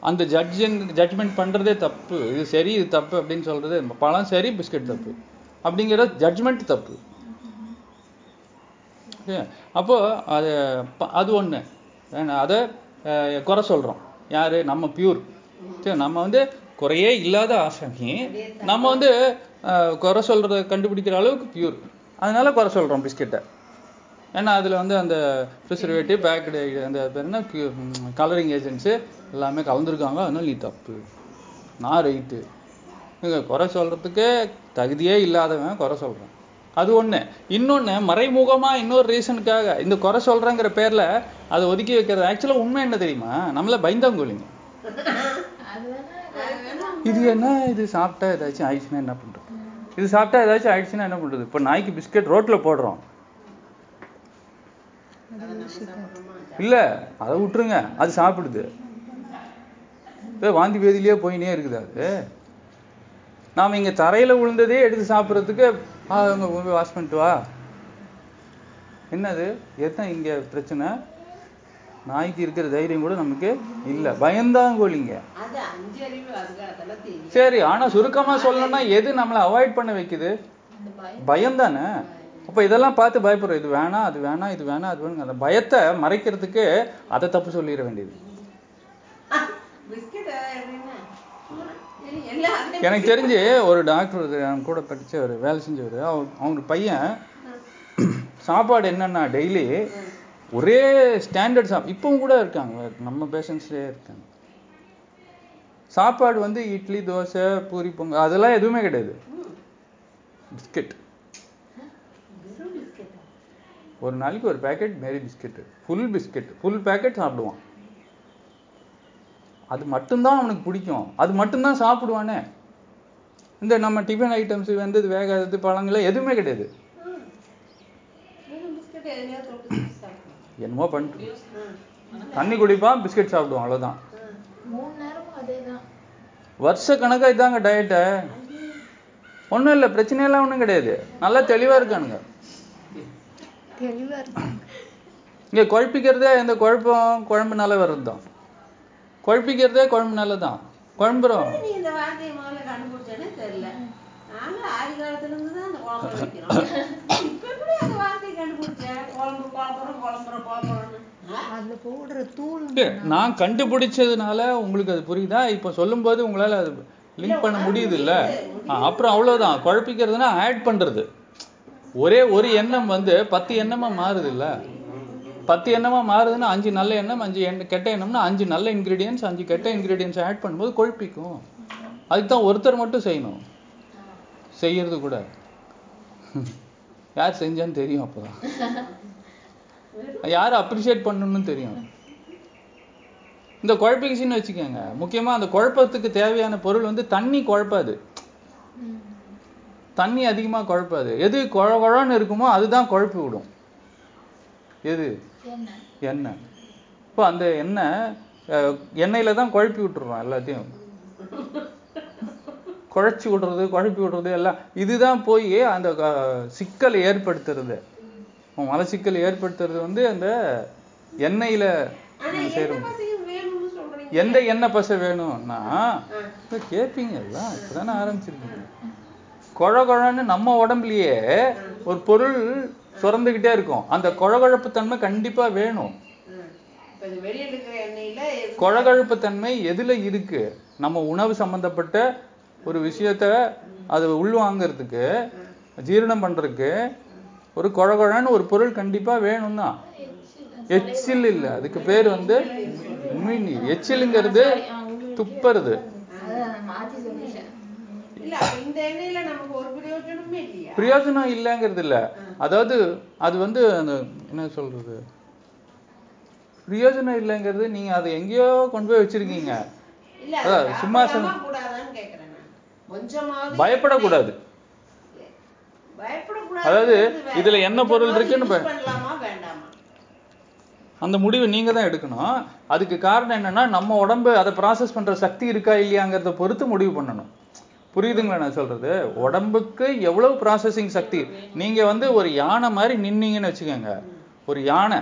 அந்த ஜட்ஜிங் ஜட்ஜ்மெண்ட் பண்றதே தப்பு. இது சரி இது தப்பு அப்படின்னு சொல்றது பழம் சரி பிஸ்கட் தப்பு. அப்படிங்கிற ஜட்ஜ்மெண்ட் தப்பு. ஓகே அப்போ அது ப- அது ஒண்ணு. அதை குறை சொல்றோம். யார்? நம்ம பியூர் சரி நம்ம வந்து குறையே இல்லாத ஆசாமி நம்ம வந்து குறை சொல்கிறத கண்டுபிடிக்கிற அளவுக்கு பியூர் அதனால குறை சொல்கிறோம் பிஸ்கெட்டை ஏன்னா அதில் வந்து அந்த ப்ரிசர்வேட்டிவ் பேக்கடு அந்த பேர் என்ன? கலரிங் ஏஜென்ட்ஸு எல்லாமே கலந்துருக்காங்க அதனால நீ தப்பு. நான் ரைட்டு நீங்கள் குறை சொல்கிறதுக்கு தகுதியே இல்லாதவன் குறை சொல்கிறேன் அது ஒண்ணு. இன்னொன்னு மறைமுகமா இன்னொரு ரீசனுக்காக இந்த குறை சொல்றேங்கிற பேர்ல அதை ஒதுக்கி வைக்கிறது ஆக்சுவலா உண்மை என்ன தெரியுமா? நம்மள பயந்தாங்கோலிங்க. இது என்ன? இது சாப்பிட்டா ஏதாச்சும் ஆயிடுச்சுன்னா என்ன பண்றது? இது சாப்பிட்டா ஏதாச்சும் ஆயிடுச்சுன்னா என்ன பண்றது? இப்போ நாய்க்கு பிஸ்கெட் ரோட்ல போடுறோம். இல்ல அதை விட்டுருங்க. அது சாப்பிடுது. வாந்தி பேதியிலேயே போயினே இருக்குது அது. நாம இங்க தரையில விழுந்ததே எடுத்து சாப்பிடுறதுக்கு ஆ, அங்க போய் வாஷ் பண்ணிட்டு வா. என்னது? எத்தனை இங்க பிரச்சனை? நாய்க்கு இருக்கிற தைரியம் கூட நமக்கு இல்ல. பயந்தாங்கோலிங்க அதெல்லாம் தெரியும். சரி ஆனா சுருக்கமா சொல்லணும்னா எது நம்மளை அவாய்ட் பண்ண வைக்குது? பயம். தானே அப்ப இதெல்லாம் பார்த்து பயப்படுறோம். இது வேணாம் அது வேணாம் இது வேணாம் அது வேணும் அந்த பயத்தை மறைக்கிறதுக்கு அதை தப்பு சொல்லிட வேண்டியது பிஸ்கட் எப்படின்னா சரி, எல்லாம் அந்த எனக்கு தெரிஞ்சு ஒரு டாக்டர் என் கூட படிச்சவர் வேலை செஞ்சவர் அவங்க பையன் சாப்பாடு என்னன்னா டெய்லி ஒரே ஸ்டாண்டர்ட் சாப் இப்பவும் கூட இருக்காங்க. நம்ம பேஷண்ட்ஸ்லேயே இருக்காங்க. சாப்பாடு வந்து இட்லி தோசை பூரி பொங்கல் அதெல்லாம் எதுவுமே கிடையாது. பிஸ்கெட். ஒரு நாளைக்கு ஒரு packet Marie biscuit full biscuit. Full packet சாப்பிடுவான். அது மட்டும்தான் அவனுக்கு பிடிக்கும். அது மட்டும்தான் சாப்பிடுவானே. இந்த நம்ம டிஃபன் ஐட்டம்ஸ் வெந்தது வேகாதது பழங்கள் எதுவுமே கிடையாது. என்னமோ பண்ணிட்டு தண்ணி குடிப்பான் பிஸ்கெட் சாப்பிடுவான் அதேதான் வருஷ கணக்கா இதாங்க டயட்டை ஒண்ணும் இல்லை பிரச்சனையெல்லாம் ஒண்ணும் கிடையாது. நல்லா தெளிவா இருக்கானுங்க. இங்க குழப்பிக்கிறதே இந்த குழப்பம் குழம்புனால வர்றது தான் குழப்பிக்கிறதே குழம்புனால தான் குழம்புறோம். குழம்பு குழம்பு நான் கண்டுபிடிச்சதுனால உங்களுக்கு அது புரியுதா? இப்போ சொல்லும்போது உங்களால அது லிங்க் பண்ண முடியுது இல்ல அப்புறம் அவ்வளவுதான். குழப்பிக்கிறதுனா ஆட் பண்றது. ஒரே ஒரு எண்ணம் வந்து பத்து எண்ணமா மாறுது இல்ல பத்து எண்ணமா மாறுதுன்னா அஞ்சு நல்ல எண்ணம் அஞ்சு எண்ண கெட்ட எண்ணம்னா அஞ்சு நல்ல இன்கிரீடியன்ஸ் அஞ்சு கெட்ட இன்கிரீடியன்ஸ் ஆட் பண்ணும்போது கொழுப்பிக்கும். அதுக்கு தான் ஒருத்தர் மட்டும் செய்யணும். செய்யறது கூட. யார் செஞ்சான்னு தெரியும் அப்பதான். யார் அப்ரிஷியேட் பண்ணணும்னு தெரியும். இந்த குழப்பிக்கிச்சின்னு வச்சுக்கோங்க. முக்கியமா அந்த குழப்பத்துக்கு தேவையான பொருள் வந்து தண்ணி குழப்பாது. தண்ணி அதிகமா குழப்பாது. எது குழ குழன்னு இருக்குமோ அதுதான் குழப்பி விடும். எது? எண்ணெய். இப்போ அந்த எண்ணெய் எண்ணெயில தான் குழப்பி விட்டுறோம் எல்லாத்தையும். குழச்சி விடுறது குழப்பி விடுறது எல்லாம். இதுதான் போய் அந்த சிக்கலை ஏற்படுத்துறது. மலச்சிக்கல் ஏற்படுத்துறது வந்து அந்த எண்ணெயில சொல்றீங்க. எந்த எண்ணெய் பசை வேணும்னா இப்ப கேட்பீங்க எல்லாம் இப்பதானே ஆரம்பிச்சிருக்கீங்க. குழ குழன்னு நம்ம உடம்புலயே ஒரு பொருள் சுரந்துகிட்டே இருக்கும். அந்த குழகுழப்பு தன்மை கண்டிப்பா வேணும். குழகுழப்பு தன்மை எதுல இருக்கு? நம்ம உணவு சம்பந்தப்பட்ட ஒரு விஷயத்த அது உள்வாங்கிறதுக்கு ஜீரணம் பண்றதுக்கு ஒரு குழகுழன்னு ஒரு பொருள் கண்டிப்பா வேணும் தான் எச்சில் இல்ல. அதுக்கு பேர் வந்து எச்சிலுங்கிறது துப்புறது அதான் நான் மாத்தி சொல்லிட்டேன் இல்ல அப்ப இந்த எண்ணெயில நமக்கு ஒரு <laughs> பிரயோஜனமே இல்லைங்கிறது இல்ல அதாவது அது வந்து அந்த என்ன சொல்றது? பிரயோஜனம் இல்லைங்கிறது நீங்க அதை எங்கேயோ கொண்டு போய் வச்சிருக்கீங்க. சும்மா பயப்படக்கூடாது. அதாவது, இதுல என்ன பொருள் இருக்குன்னு அந்த முடிவை நீங்க தான் எடுக்கணும். அதுக்கு காரணம் என்னன்னா நம்ம உடம்பு அதை ப்ராசஸ் பண்ற சக்தி இருக்கா இல்லையாங்கிறத பொறுத்து முடிவு பண்ணணும். புரியுதுங்களா நான் சொல்றது? உடம்புக்கு எவ்வளவு ப்ராசஸிங் சக்தி? நீங்க வந்து ஒரு யானை மாதிரி நின்னீங்கன்னு வச்சுக்கோங்க. ஒரு யானை.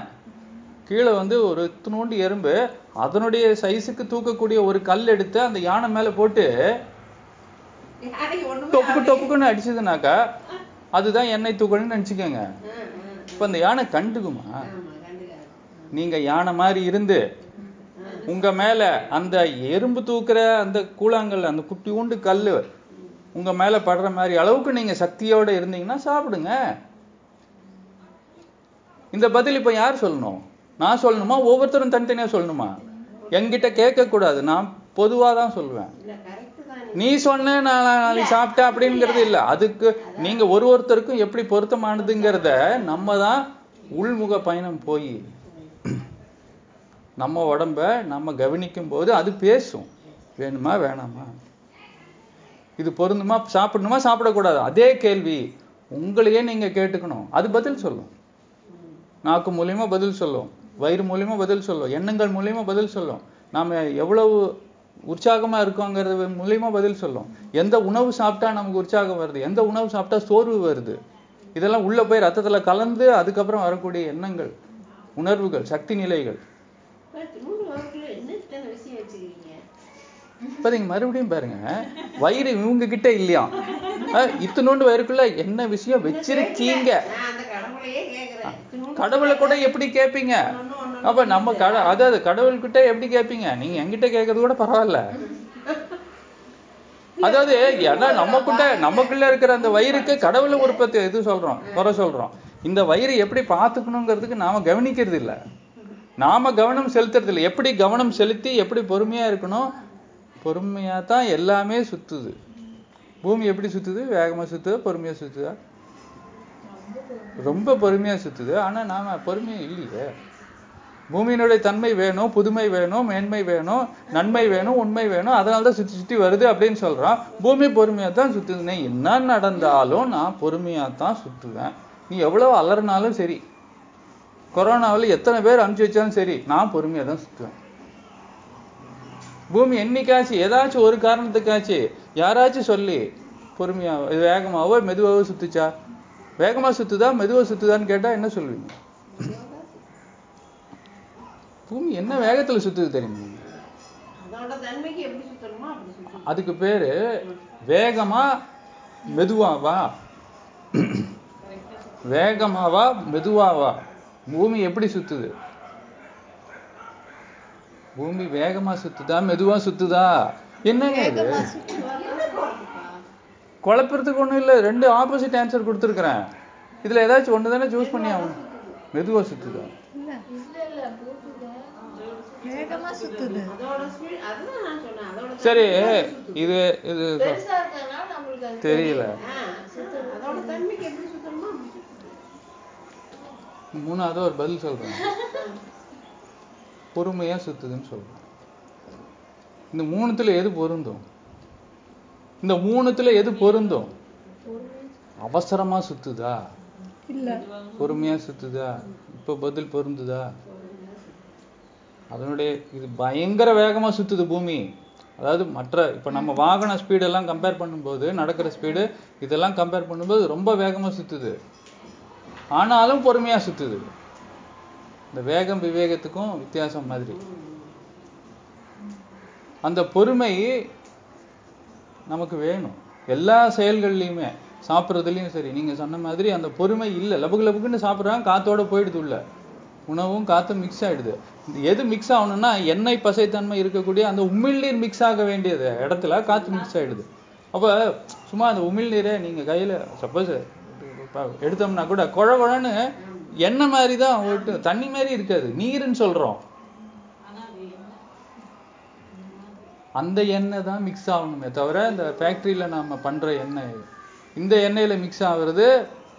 கீழே வந்து ஒரு இத்தினோண்டு எறும்பு அதனுடைய சைஸுக்கு தூக்கக்கூடிய ஒரு கல் எடுத்து அந்த யானை மேல போட்டு டொப்பு டொப்புக்குன்னு அடிச்சதுனாக்கா அதுதான் எண்ணெய் தூக்கணும்னு நினைச்சுக்கோங்க. இப்போ இப்ப அந்த யானை கண்டுக்குமா? நீங்க யானை மாதிரி இருந்து உங்க மேல அந்த எறும்பு தூக்குற அந்த கூழாங்கல் அந்த குட்டியூண்டு கல்லு உங்க மேல படுற மாதிரி அளவுக்கு நீங்க சக்தியோட இருந்தீங்கன்னா சாப்பிடுங்க. இந்த பதில் இப்ப யார் சொல்லணும்? நான் சொல்லணுமா? ஒவ்வொருத்தரும் தனித்தனியா சொல்லணுமா? என்கிட்ட கேட்க கூடாது நான் பொதுவா தான் சொல்லுவேன் நீ சொன்ன நான் நாளைக்கு சாப்பிட்டேன் அப்படிங்கிறது இல்ல. அதுக்கு நீங்க ஒரு ஒருத்தருக்கும் எப்படி பொருத்தமானதுங்கிறத நம்ம தான் உள்முக பயணம் போய் நம்ம உடம்ப நம்ம கவனிக்கும் போது அது பேசும். வேணுமா வேணாமா? இது பொருந்துமா சாப்பிடணுமா சாப்பிடக்கூடாது? அதே கேள்வி. உங்களையே நீங்க கேட்டுக்கணும். அது பதில் சொல்லும். நாக்கு மூலியமா பதில் சொல்லும். வயிறு மூலியமா பதில் சொல்லும். எண்ணங்கள் மூலியமா பதில் சொல்லும். நாம எவ்வளவு உற்சாகமா இருக்கோங்கிறது மூலியமா பதில் சொல்லும். எந்த உணவு சாப்பிட்டா நமக்கு உற்சாகம் வருது? எந்த உணவு சாப்பிட்டா சோர்வு வருது? இதெல்லாம் உள்ள போய் ரத்தத்துல கலந்து அதுக்கப்புறம் வரக்கூடிய எண்ணங்கள் உணர்வுகள் சக்தி நிலைகள். இப்ப நீங்க மறுபடியும் பாருங்க. வயிறு இவங்க கிட்ட இல்லையா? அஹ், இத்தினோண்டு வயிறுக்குள்ள என்ன விஷயம் வச்சிருக்கீங்க? கடவுளை கூட எப்படி கேட்பீங்க அப்ப நம்ம கட அதாவது கடவுள்கிட்ட எப்படி கேட்பீங்க நீங்க என்கிட்ட கேட்கறது கூட பரவாயில்ல. அதாவது ஏன்னா நமக்குள்ள நமக்குள்ள இருக்கிற அந்த வயிறுக்கு கடவுளை உற்பத்தி இது சொல்றோம் குறை சொல்றோம். இந்த வயிறு எப்படி பார்த்துக்கணுங்கிறதுக்கு நாம கவனிக்கிறது இல்ல நாம கவனம் செலுத்துறது இல்லை எப்படி கவனம் செலுத்தி எப்படி பொறுமையா இருக்கணும் பொறுமையாக தான் எல்லாமே சுற்றுது பூமி எப்படி சுற்றுது வேகமாக சுற்றுதா பொறுமையாக சுற்றுதா ரொம்ப பொறுமையாக சுற்றுது ஆனால் நாம் பொறுமையாக இல்லையே பூமியினுடைய தன்மை வேணும் புதுமை வேணும் மேன்மை வேணும் நன்மை வேணும் உண்மை வேணும் அதனால தான் சுற்றி சுற்றி வருது அப்படின்னு சொல்கிறான் பூமி பொறுமையாக தான் சுத்துது நீ என்ன நடந்தாலும் நான் பொறுமையாக தான் சுற்றுவேன் நீ எவ்வளோ அலறினாலும் சரி. கொரோனாவில் எத்தனை பேர் அனுப்பிச்சி வச்சாலும் சரி நான் பொறுமையாக தான் சுற்றுவேன் பூமி என்னைக்காச்சும் ஏதாச்சும் ஒரு காரணத்துக்காச்சு யாராச்சும் சொல்லி பொறுமையா இது வேகமாவோ மெதுவாவோ சுத்துச்சா? வேகமா சுத்துதா மெதுவா சுத்துதான்னு கேட்டா என்ன சொல்லுவீங்க பூமி என்ன வேகத்துல சுத்துது தெரியுமா? அதுக்கு பேரு வேகமா மெதுவாவா வேகமாவா மெதுவாவா பூமி எப்படி சுத்துது? பூமி வேகமா சுத்துதா மெதுவா சுத்துதா? என்னங்க இது? குழப்பறதுக்கு ஒண்ணும் இல்ல. ரெண்டு ஆப்போசிட் ஆன்சர் கொடுத்துருக்கிறேன். இதுல ஏதாச்சும் ஒண்ணு தானே சூஸ் பண்ணி ஆகணும். மெதுவா சுத்துதா. இல்ல இல்ல பூமியில வேகமா சுத்துது. அதோட ஸ்பீட் அதுதான் நான் சொன்னேன். அதோட சரி. இது இது தெரியல. மூணாவது ஒரு பதில் சொல்றேன். <laughs> பொறுமையா சுத்துதுன்னு சொல்றேன் இந்த மூணுத்துல எது பொருந்தும்? இந்த மூணுத்துல எது பொருந்தும்? அவசரமா சுத்துதா? இல்ல. பொறுமையா சுத்துதா? இப்ப பதில் பொருந்துதா? அதனுடைய இது பயங்கர வேகமா சுத்துது பூமி. அதாவது மற்ற இப்ப நம்ம வாகன ஸ்பீடெல்லாம் கம்பேர் பண்ணும்போது நடக்கிற ஸ்பீடு இதெல்லாம் கம்பேர் பண்ணும்போது ரொம்ப வேகமா சுத்துது. ஆனாலும் பொறுமையா சுத்துது. இந்த வேகம் விவேகத்துக்கும் வித்தியாசம் மாதிரி. அந்த பொறுமை நமக்கு வேணும். எல்லா செயல்கள்லையுமே சாப்பிட்றதுலையும் சரி நீங்க சொன்ன மாதிரி அந்த பொறுமை இல்லை. லபுக்கு லபுக்குன்னு சாப்பிட்றாங்க காத்தோட போயிடுது உள்ள. உணவும் காத்தும் மிக்ஸ் ஆயிடுது. எது மிக்ஸ் ஆகணும்னா எண்ணெய் பசைத்தன்மை இருக்கக்கூடிய அந்த உமிழ்நீர் மிக்ஸ் ஆக வேண்டியது. இடத்துல காத்து மிக்ஸ் ஆயிடுது. அப்ப சும்மா அந்த உமிழ்நீரை நீங்க கையில சப்போஸ் எடுத்தோம்னா கூட குழ குழன்னு எண்ணெய் மாதிரி தான் ஒட்டு தண்ணி மாதிரி இருக்காது. நீருன்னு சொல்றோம். அந்த எண்ணெய் தான் மிக்ஸ் ஆகணுமே தவிர இந்த ஃபேக்டரியில நாம பண்ற எண்ணெய் இந்த எண்ணெயில மிக்ஸ் ஆகுறது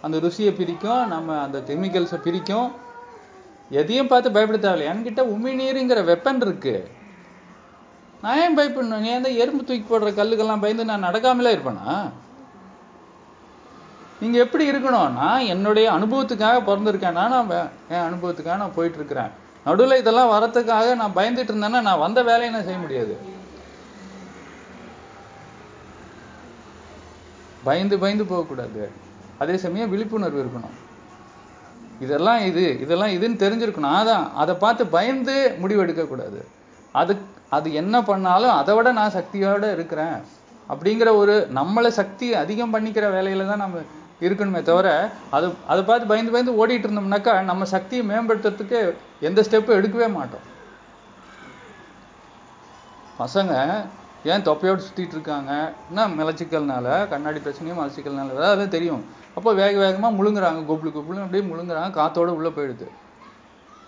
அந்த ருசியை பிரிக்கும் நம்ம அந்த கெமிக்கல்ஸை பிரிக்கும். எதையும் பார்த்து பயப்பட தேவையில்லை. என்கிட்ட உமிழ்நீருங்கிற வெப்பன் இருக்கு. நான் ஏன் பயப்படணும்? நீ அந்த எறும்பு தூக்கி போடுற கல்லுக்கெல்லாம் பயந்து நான் நடக்காமலே இருப்பேனா? நீங்க எப்படி இருக்கணும் நான் என்னுடைய அனுபவத்துக்காக பிறந்திருக்கேன்னா நான் என் அனுபவத்துக்காக நான் போயிட்டு இருக்கிறேன் நடுவுல இதெல்லாம் வரத்துக்காக நான் பயந்துட்டு இருந்தேன்னா நான் வந்த வேலையை நான் செய்ய முடியாது. பயந்து பயந்து போகக்கூடாது. அதே சமயம் விழிப்புணர்வு இருக்கணும். இதெல்லாம் இது இதெல்லாம் இதுன்னு தெரிஞ்சிருக்கணும். அதான் அதை பார்த்து பயந்து முடிவெடுக்க கூடாது அது அது என்ன பண்ணாலும் அதை விட நான் சக்தியோட இருக்கிறேன். அப்படிங்கிற ஒரு நம்மளை சக்தி அதிகம் பண்ணிக்கிற வேலையில தான் நம்ம இருக்கணுமே தவிர அது அதை பார்த்து பயந்து பயந்து ஓடிட்டு இருந்தோம்னாக்கா நம்ம சக்தியை மேம்படுத்துறதுக்கு எந்த ஸ்டெப்பும் எடுக்கவே மாட்டோம். பசங்க ஏன் தொப்பையோடு சுத்திட்டு இருக்காங்க? என்ன மலச்சிக்கல்னால கண்ணாடி பிரச்சனையும் மலச்சிக்கல்னால அதாவது தெரியும். அப்போ வேக வேகமா முழுங்குறாங்க குப்புளு குப்புளு அப்படியே முழுங்குறாங்க காத்தோட உள்ளே போயிடுது.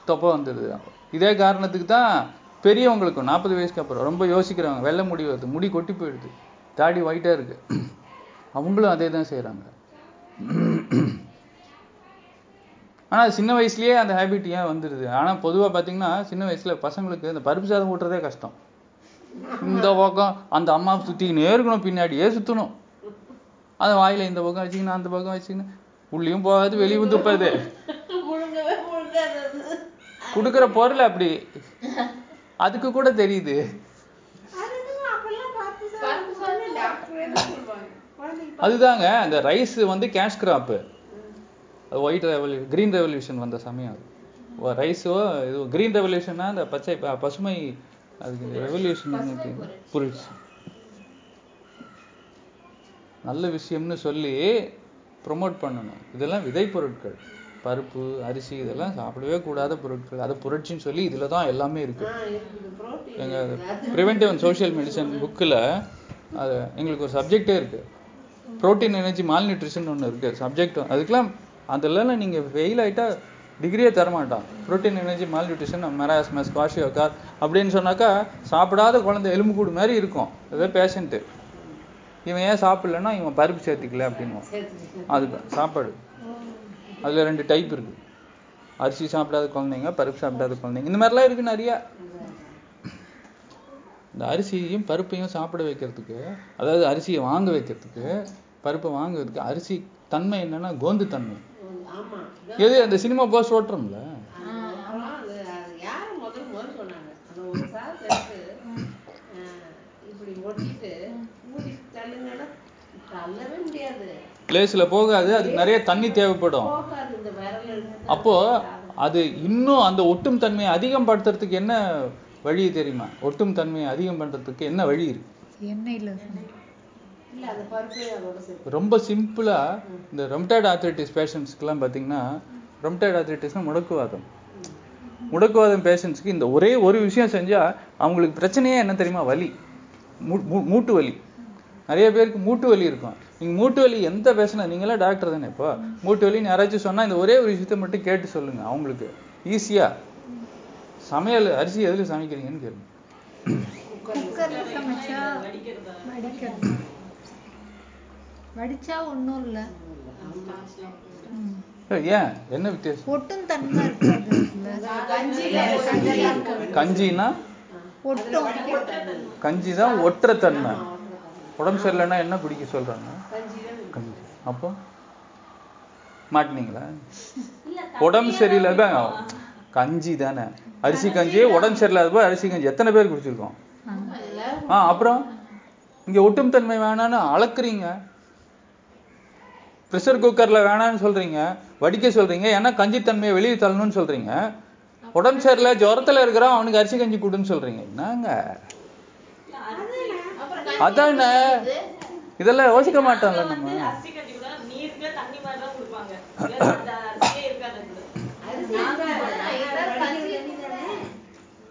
தொப்பை வந்துடுது. இதே காரணத்துக்கு தான் பெரியவங்களுக்கும் நாற்பது வயசுக்கு அப்புறம் ரொம்ப யோசிக்கிறாங்க வெள்ளை முடி வருது முடி கொட்டி போயிடுது. தாடி ஒயிட்டா இருக்கு. அவங்களும் அதே தான் செய்கிறாங்க ஆனா சின்ன வயசுலயே அந்த ஹேபிட் ஏன் வந்துடுது ஆனா பொதுவா பாத்தீங்கன்னா சின்ன வயசுல பசங்களுக்கு இந்த பருப்பு சாதம் ஊட்டுறதே கஷ்டம். இந்த பக்கம் அந்த அம்மா சுத்திக்கினே இருக்கணும் பின்னாடியே சுத்தணும். அந்த வாயில இந்த பக்கம் வச்சுக்கின்னு அந்த பக்கம் வச்சுக்கின்னு உள்ளேயும் போகாது வெளியும் துப்பாது கொடுக்குற பொருள் அப்படி. அதுக்கு கூட தெரியுது அதுக்கு அப்பெல்லாம் பார்த்து சாப்பிட்டு சொன்னா டாக்டரே தான் சொல்லுவாங்க குழந்தைக்கு அதுதாங்க அந்த ரைஸ் வந்து கேஷ் கிராப்பு அது ஒயிட் ரெவல்யூ கிரீன் ரெவல்யூஷன் வந்த சமயம் அது. ரைஸோ இது கிரீன் ரெவல்யூஷன்னா அந்த பச்சை பசுமை அதுக்கு ரெவல்யூஷன் புரிச்சு நல்ல விஷயம்னு சொல்லி ப்ரொமோட் பண்ணணும். இதெல்லாம் விதை பொருட்கள். பருப்பு அரிசி இதெல்லாம் சாப்பிடவே கூடாத பொருட்கள். அது புரட்சின்னு சொல்லி இதுல தான் எல்லாமே இருக்கு. ஆ இருக்குது. புரோட்டீன் எங்க ப்ரிவென்டிவ் அண்ட் சோஷியல் மெடிசன் புக்கில் அது எங்களுக்கு ஒரு சப்ஜெக்டே இருக்கு. புரோட்டீன் எனர்ஜி மால் நியூட்ரிஷன் ஒன்று இருக்கு. சப்ஜெக்ட் அதுக்கெல்லாம் அதெல்லாம் நீங்க ஃபெயில் ஆயிட்டா டிகிரியே தர மாட்டான் protein energy malnutrition marasmus kwashiorkor அப்படின்னு சொன்னாக்கா சாப்பிடாத குழந்தை எலும்புக்கூடு மாதிரி இருக்கும். ஏதோ பேஷண்ட்டு இவன் ஏன் சாப்பிடலன்னா இவன் பருப்பு சேர்த்துக்கல அப்படின்னுவான். அது சாப்பாடு. அதுல ரெண்டு டைப் இருக்கு. அரிசி சாப்பிடாத குழந்தைங்க பருப்பு சாப்பிடாத குழந்தைங்க. இந்த மாதிரிலாம் இருக்கு நிறைய. இந்த அரிசியையும் பருப்பையும் சாப்பிட வைக்கிறதுக்கு அதாவது அரிசியை வாங்க வைக்கிறதுக்கு பருப்பை வாங்க வைக்கிறதுக்கு அரிசி தன்மை என்னன்னா கோந்து தன்மை. எது? அந்த சினிமா போஸ்ட் ஓட்டுறோம்ல. பிளேஸ்ல போகாது அதுக்கு நிறைய தண்ணி தேவைப்படும். அப்போ அது இன்னும் அந்த ஒட்டும் தன்மையை அதிகம் படுத்துறதுக்கு என்ன வழி தெரியுமா? ஒட்டும் தன்மையை அதிகம் பண்றதுக்கு என்ன வழி இருக்கு? ரொம்ப சிம்பிளா இந்த ரொம்டாய்டு ஆர்த்ரைட்டிஸ் பேஷண்ட்ஸ்க்குலாம் பார்த்தீங்கன்னா ரொம்டாய்டு ஆர்த்ரைட்டிஸ்னா முடக்குவாதம். முடக்குவாதம் பேஷண்ட்ஸ்க்கு இந்த ஒரே ஒரு விஷயம் செஞ்சா அவங்களுக்கு பிரச்சனையே என்ன தெரியுமா? வலி. மூட்டு வலி. நிறைய பேருக்கு மூட்டு வலி இருக்கும். நீங்க மூட்டு வலி எந்த பேஷண்ட் நீங்களாம் டாக்டர் தானே இப்போ? மூட்டு வலின்னு யாராச்சும் சொன்னா இந்த ஒரே ஒரு விஷயத்தை மட்டும் கேட்டு சொல்லுங்க அவங்களுக்கு. ஈஸியா சமையல் அரிசி எதுல சமைக்கிறீங்கன்னு கேளுங்க. வடிச்சா ஒன்றும் இல்லை. ஏன்? என்ன வித்தியாசம்? ஒட்டும் தன்மை கஞ்சினா ஒட்டும் கஞ்சி தான் ஒற்ற தன்மை உடம்பு சரியில்லைன்னா என்ன குடிக்க சொல்றாங்க? கஞ்சி. அப்போ? மாட்டினீங்களா? உடம்பு சரியில்லை கஞ்சி தானே. அரிசி கஞ்சி உடம்பு சரியில்லாத போய் அரிசி கஞ்சி எத்தனை பேர் குடிச்சிருக்கோம்? ஆ அப்புறம்? இங்க ஒட்டும் தன்மை வேணான்னு அளக்குறீங்க. ப்ரெஷர் குக்கர்ல வேணான்னு சொல்றீங்க. வடிக்க சொல்றீங்க. ஏன்னா கஞ்சி தன்மையை வெளியே தள்ளணும்னு சொல்றீங்க. உடம்பு சரியில்லை ஜுரத்துல இருக்கிறான் அவனுக்கு அரிசி கஞ்சி கொடுன்னு சொல்றீங்க. என்னங்க? அதானே? இதெல்லாம் யோசிக்க மாட்டோம்ல நம்ம. அரிசி கஞ்சி கூட நீருக்குள்ள தண்ணி மாதிரி தான் கொடுப்பாங்க இல்ல அந்த அரிசியே இருக்காது அதுல.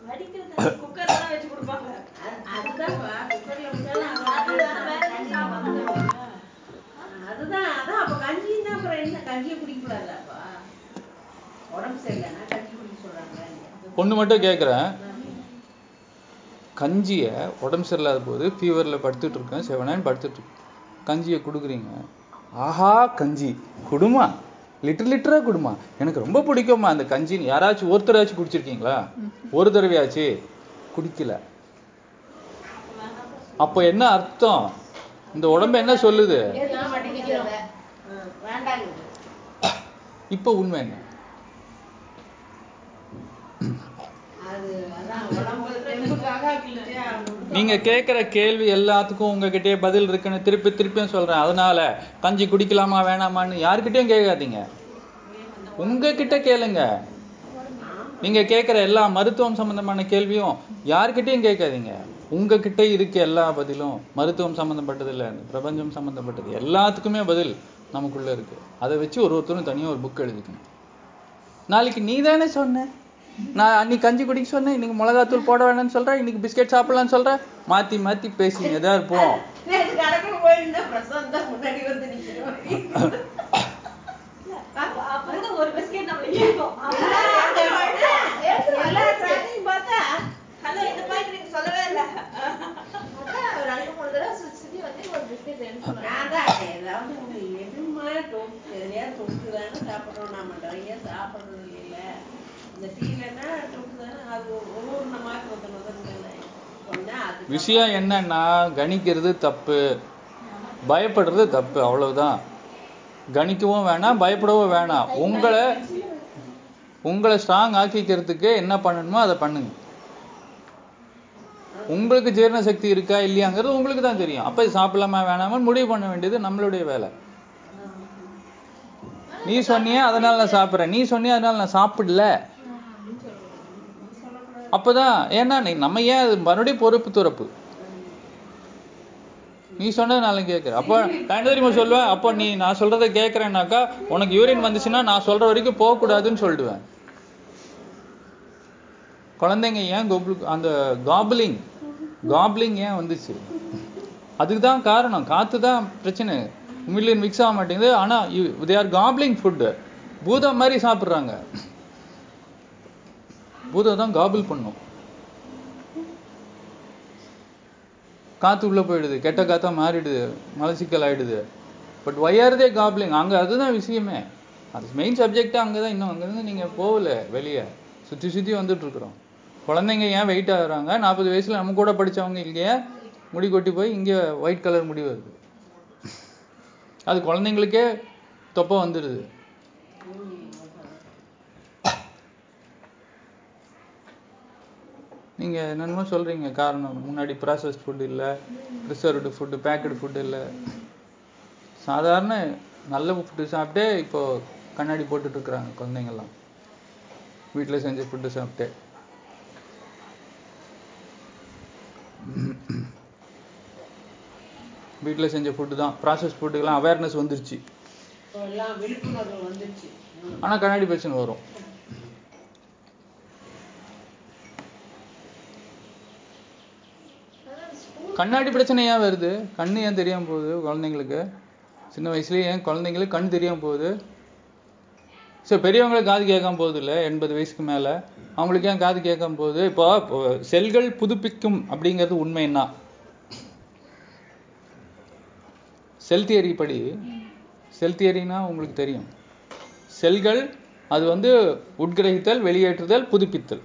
வடிக்கிறது குக்கர்ல தான் வச்சு கொடுப்பாங்க அதுதான்ப்பா குக்கர்ல விட்டாலும் அதுதான் அதான் அப்ப அப்புறம் என்ன? கஞ்சியை உடம்பு சரியில்லைன்னா கஞ்சி குடிக்க ஒண்ணு மட்டும் கேட்குறேன் கஞ்சியை உடம்பு சரியில்லாத போது ஃபீவரில் படுத்துட்டு இருக்கேன். செவனான்னு படுத்துட்டு இருக்கேன் கஞ்சியை கொடுக்குறீங்க. ஆஹா கஞ்சி. குடுமா? லிட்டர் லிட்டராக குடுமா? எனக்கு ரொம்ப பிடிக்கும்மா அந்த கஞ்சின்னு. யாராச்சும் ஒருத்தராச்சும் குடிச்சிருக்கீங்களா? ஒரு தடவையாச்சு. குடிக்கல. அப்போ என்ன அர்த்தம்? இந்த உடம்பு என்ன சொல்லுது? இப்போ உண்மை என்ன? நீங்க கேட்குற கேள்வி எல்லாத்துக்கும் உங்ககிட்டயே பதில் இருக்குன்னு திருப்பி திருப்பியும் சொல்றேன். அதனால கஞ்சி குடிக்கலாமா வேணாமான்னு யாருக்கிட்டையும் கேட்காதீங்க. உங்ககிட்ட கேளுங்க. நீங்க கேட்குற எல்லா மருத்துவம் சம்பந்தமான கேள்வியும் யாருக்கிட்டையும் கேட்காதீங்க. உங்ககிட்ட இருக்க எல்லா பதிலும் மருத்துவம் சம்பந்தப்பட்டது இல்லை பிரபஞ்சம் சம்பந்தப்பட்டது எல்லாத்துக்குமே பதில் நமக்குள்ள இருக்கு. அதை வச்சு ஒரு ஒருத்தரும் தனியா ஒரு புக் எழுதிக்கணும். நாளைக்கு நீ தானே சொன்ன? நான் அன்னைக்கு கஞ்சி குடிக்க சொன்னேன் இன்னைக்கு மிளகாத்தூள் போட வேணாம்னு சொல்றேன் இன்னைக்கு பிஸ்கெட் சாப்பிடலாம்னு சொல்றேன் மாத்தி மாத்தி பேசிங்க தான் இருப்போம் நேத்து கடைக்கு போயிருந்தா பிரசாந்த் தான் முன்னாடி வந்து நிக்கிறோம் அப்ப கூட ஒரு பிஸ்கெட் நம்மள கேட்கும் எல்லா பிராணியும் பார்த்தா ஹலோ இந்த பாயிண்ட் நீங்க சொல்லவே இல்ல நான் தான் ஏதாவது ஒண்ணு எதுமா தொட்டு எதையாவது தொட்டு தானே சாப்பிடுறோம் நம்ம நிறைய சாப்பிடுறது இல்ல இந்த டீலன்னா தொட்டு தானே அது ஒவ்வொரு மாதிரி நொத்த நொத்தன்னு சொன்னா அது விஷயம் என்னன்னா கணிக்கிறது தப்பு. பயப்படுறது தப்பு அவ்வளவுதான். கணிக்கவும் வேணாம் பயப்படவும் வேணாம். உங்களை உங்களை ஸ்ட்ராங் ஆக்கிக்கிறதுக்கு என்ன பண்ணணுமோ அதை பண்ணுங்க. உங்களுக்கு ஜீரண சக்தி இருக்கா இல்லையாங்கிறது உங்களுக்கு தான் தெரியும். அப்ப சாப்பிடலாமா வேணாமான்னு முடிவு பண்ண வேண்டியது நம்மளுடைய வேலை. நீ சொன்னியே அதனால நான் சாப்பிட்றேன். நீ சொன்னியே அதனால நான் சாப்பிடல. அப்பதான் ஏன்னா நீ நம்ம ஏன் அது மறுபடியும் பொறுப்பு துறப்பு? நீ சொன்னது நான் கேட்குற அப்போ நான் தெரியுமா சொல்லுவேன்? அப்போ நீ நான் சொல்றதை கேட்குறேன்னாக்கா உனக்கு யூரின் வந்துச்சுன்னா நான் சொல்ற வரைக்கும் போகக்கூடாதுன்னு சொல்லிடுவேன் குழந்தைங்க ஏன் கோப்ளு அந்த காப்ளிங் காப்ளிங் ஏன் வந்துச்சு? அதுக்கு தான் காரணம். காத்து தான் பிரச்சனை. உமிழ்நீர் மிக்ஸ் ஆக மாட்டேங்குது. ஆனா தே ஆர் காப்ளிங் ஃபுட்டு பூதம் மாதிரி சாப்பிட்றாங்க. பூதம் தான் காபிள் பண்ணும். காத்து உள்ள போயிடுது. கெட்ட காத்தா மாறிடுது. மலச்சிக்கல் ஆயிடுது. பட் ஒய்ஆர் தே காப்ளிங் அங்க அதுதான் விஷயமே. அது மெயின் சப்ஜெக்டா அங்கதான். இன்னும் அங்கிருந்து நீங்க போகல வெளியே. சுத்தி சுத்தி வந்துட்டு இருக்கிறோம் குழந்தைங்க ஏன் வெயிட் ஆகுறாங்க? நாற்பது வயசுல நம்ம கூட படிச்சவங்க இங்கே முடி கொட்டி போய் இங்க ஒயிட் கலர் முடி வருது. அது குழந்தைங்களுக்கே தொப்பை வந்துடுது. நீங்கள் என்னென்னமோ சொல்கிறீங்க காரணம். முன்னாடி ப்ராசஸ் ஃபுட் இல்லை ப்ரிசர்வ்டு ஃபுட்டு பேக்கடு ஃபுட் இல்லை. சாதாரண நல்ல ஃபுட்டு சாப்பிட்டே இப்போது கண்ணாடி போட்டுட்ருக்குறாங்க குழந்தைங்கள்லாம் வீட்டில் செஞ்ச ஃபுட்டு சாப்பிட்டே. வீட்டில் செஞ்ச ஃபுட்டு தான். ப்ராசஸ் ஃபுட்டுக்கெல்லாம் அவேர்னஸ் வந்துருச்சு. ஆனால் கண்ணாடி பிரச்சனை வரும். கண்ணாடி பிரச்சனை ஏன் வருது. கண்ணு ஏன் தெரியாம போகுது குழந்தைங்களுக்கு? சின்ன வயசுலயே ஏன் குழந்தைங்களுக்கு கண் தெரியாம போகுது? சரி பெரியவங்களுக்கு காது கேட்காம போகுது இல்லை எண்பது வயசுக்கு மேல. அவங்களுக்கு ஏன் காது கேட்காம போகுது? இப்போ இப்போ செல்கள் புதுப்பிக்கும் அப்படிங்கிறது உண்மைன்னா. செல் தியரி படி செல் தியரினா உங்களுக்கு தெரியும். செல்கள் அது வந்து உட்கிரகித்தல் வெளியேற்றுதல் புதுப்பித்தல்.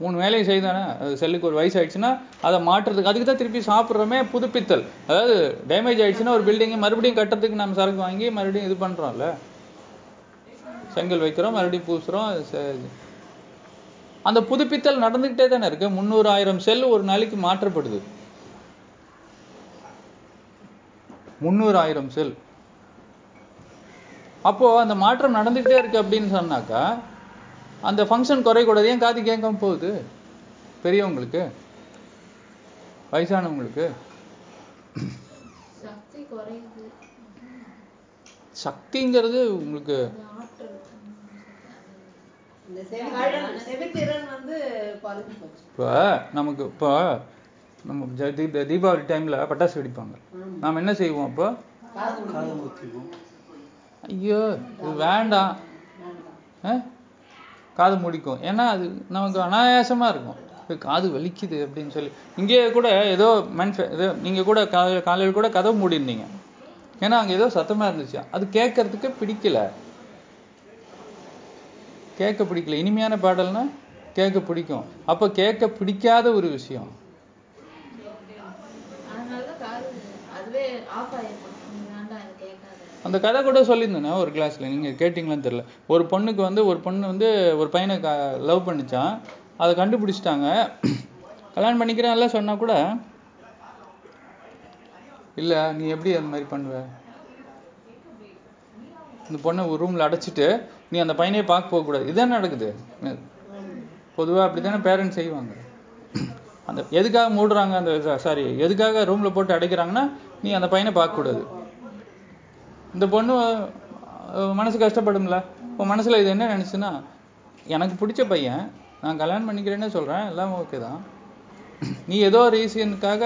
மூணு வேலையும் செய்தானே? அது செல்லுக்கு ஒரு வயசு ஆயிடுச்சுன்னா அதை மாற்றுறதுக்கு அதுக்கு தான் திருப்பி சாப்பிட்றோமே புதுப்பித்தல். அதாவது டேமேஜ் ஆயிடுச்சுன்னா ஒரு பில்டிங்கை மறுபடியும் கட்டுறதுக்கு நம்ம சரக்கு வாங்கி மறுபடியும் இது பண்றோம்ல. செங்கல் வைக்கிறோம் மறுபடியும் பூசுறோம் அந்த புதுப்பித்தல் நடந்துகிட்டே தானே இருக்கு. முந்நூறு ஆயிரம் செல் ஒரு நாளைக்கு மாற்றப்படுது. முந்நூறு ஆயிரம் செல். அப்போ அந்த மாற்றம் நடந்துகிட்டே இருக்கு அப்படின்னு சொன்னாக்கா அந்த ஃபங்க்ஷன் குறைக்கூடாது ஏன் காது கேட்காம போகுது? பெரியவங்களுக்கு? வயசானவங்களுக்கு? சக்திங்கிறது உங்களுக்கு இப்போ நமக்கு இப்போ நம்ம தீபாவளி டைம்ல பட்டாசு வெடிப்பாங்க. நாம் என்ன செய்வோம் அப்போ. ஐயோ இது வேண்டாம். வேண்டாம். ஆ? காது முடிக்கும். ஏன்னா அது நமக்கு அனாயாசமா இருக்கும். காது வலிக்குது அப்படின்னு சொல்லி. இங்கேயே கூட ஏதோ மனுஷன் ஏதோ நீங்க கூட காலையில் காலையில் கூட கதவு மூடிருந்தீங்க ஏன்னா அங்க ஏதோ சத்தமா இருந்துச்சு. அது கேட்கறதுக்கு பிடிக்கல. கேட்க பிடிக்கல. இனிமையான பாடல்னா கேட்க பிடிக்கும். அப்ப கேட்க பிடிக்காத ஒரு விஷயம் அதனாலதான் காது அதுவே ஆஃப் ஆயிருக்கும் நீ வேண்டாம் இது கேட்காத அந்த கதை கூட சொல்லியிருந்தேனே ஒரு கிளாஸ்ல நீங்க கேட்டிங்களான்னு தெரியல. ஒரு பொண்ணுக்கு வந்து ஒரு பொண்ணு வந்து ஒரு பையனை லவ் பண்ணிச்சான் அதை கண்டுபிடிச்சிட்டாங்க. கல்யாணம் பண்ணிக்கிறேன் எல்லாம் சொன்னா கூட இல்ல நீ எப்படி அந்த மாதிரி பண்ணுவ? இந்த பொண்ணை ஒரு ரூம்ல அடைச்சிட்டு நீ அந்த பையனையே பார்க்க போக கூடாது. நடக்குது நடக்குது? பொதுவா அப்படித்தானே பேரண்ட்ஸ் செய்வாங்க. அந்த எதுக்காக மூடுறாங்க அந்த சாரி எதுக்காக ரூம்ல போட்டு அடைக்கிறாங்கன்னா நீ அந்த பையனை பார்க்க கூடாது. இந்த பொண்ணு மனசு கஷ்டப்படும்ல. இப்போ மனசுல இது என்ன நினைச்சுன்னா எனக்கு பிடிச்ச பையன் நான் கல்யாணம் பண்ணிக்கிறேன்னே சொல்றேன் எல்லாம் ஓகே தான். நீ ஏதோ ரீசனுக்காக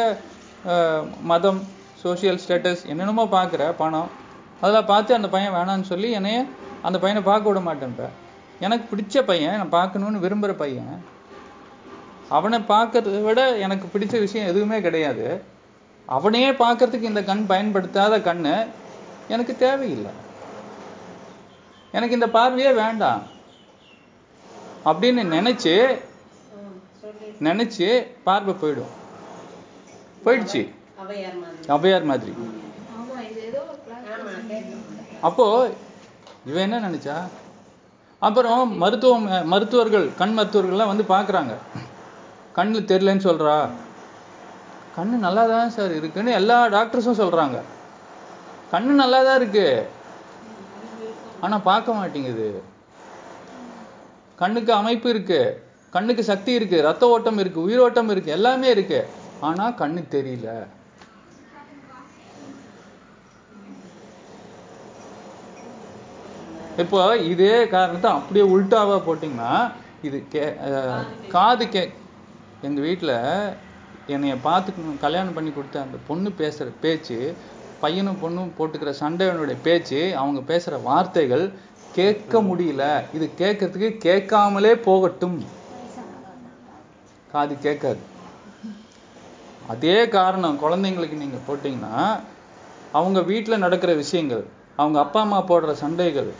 மதம் சோஷியல் ஸ்டேட்டஸ் என்னென்னமோ பார்க்குற பணம் அதெல்லாம் பார்த்து அந்த பையன் வேணான்னு சொல்லி என்னைய அந்த பையனை பார்க்க விட மாட்டேன்ற. எனக்கு பிடிச்ச பையன் நான் பார்க்கணுன்னு விரும்புகிற பையன். அவனை பார்க்கறத விட எனக்கு பிடிச்ச விஷயம் எதுவுமே கிடையாது. அவனையே பார்க்கறதுக்கு இந்த கண் பயன்படுத்தாத கண்ணு எனக்கு தேவையில்லை. எனக்கு இந்த பார்வையே வேண்டாம். அப்படின்னு நினைச்சு நினைச்சு பார்வை போயிடும். போயிடுச்சு. அவையார் மாதிரி. அப்போ இவன் என்ன நினைச்சா? அப்புறம் மருத்துவம் மருத்துவர்கள் கண் மருத்துவர்கள்லாம் வந்து பாக்குறாங்க கண்ணு தெரியலன்னு சொல்றா. கண்ணு நல்லா தான் சார் இருக்குன்னு எல்லா டாக்டர்ஸும் சொல்றாங்க. கண்ணு நல்லா தான் இருக்கு. ஆனா பார்க்க மாட்டேங்குது. கண்ணுக்கு அமைப்பு இருக்கு. கண்ணுக்கு சக்தி இருக்கு. ரத்த ஓட்டம் இருக்கு. உயிரோட்டம் இருக்கு. எல்லாமே இருக்கு. ஆனா கண்ணு தெரியல. இப்போ இதே காரணத்தை அப்படியே உல்டாவா போட்டிங்கன்னா இது கே காது கே எங்க வீட்டுல என்னைய பாத்துக்கணும் கல்யாணம் பண்ணி கொடுத்த அந்த பொண்ணு பேசுற பேச்சு பையனும் பொண்ணும் போட்டுக்கிற சண்டையனுடைய பேச்சு அவங்க பேசுற வார்த்தைகள் கேட்க முடியல. இது கேட்கறதுக்கு கேட்காமலே போகட்டும். காது கேட்காது. அதே காரணம் குழந்தைங்களுக்கு நீங்க போட்டீங்கன்னா அவங்க வீட்டுல நடக்கிற விஷயங்கள் அவங்க அப்பா அம்மா போடுற சண்டைகள்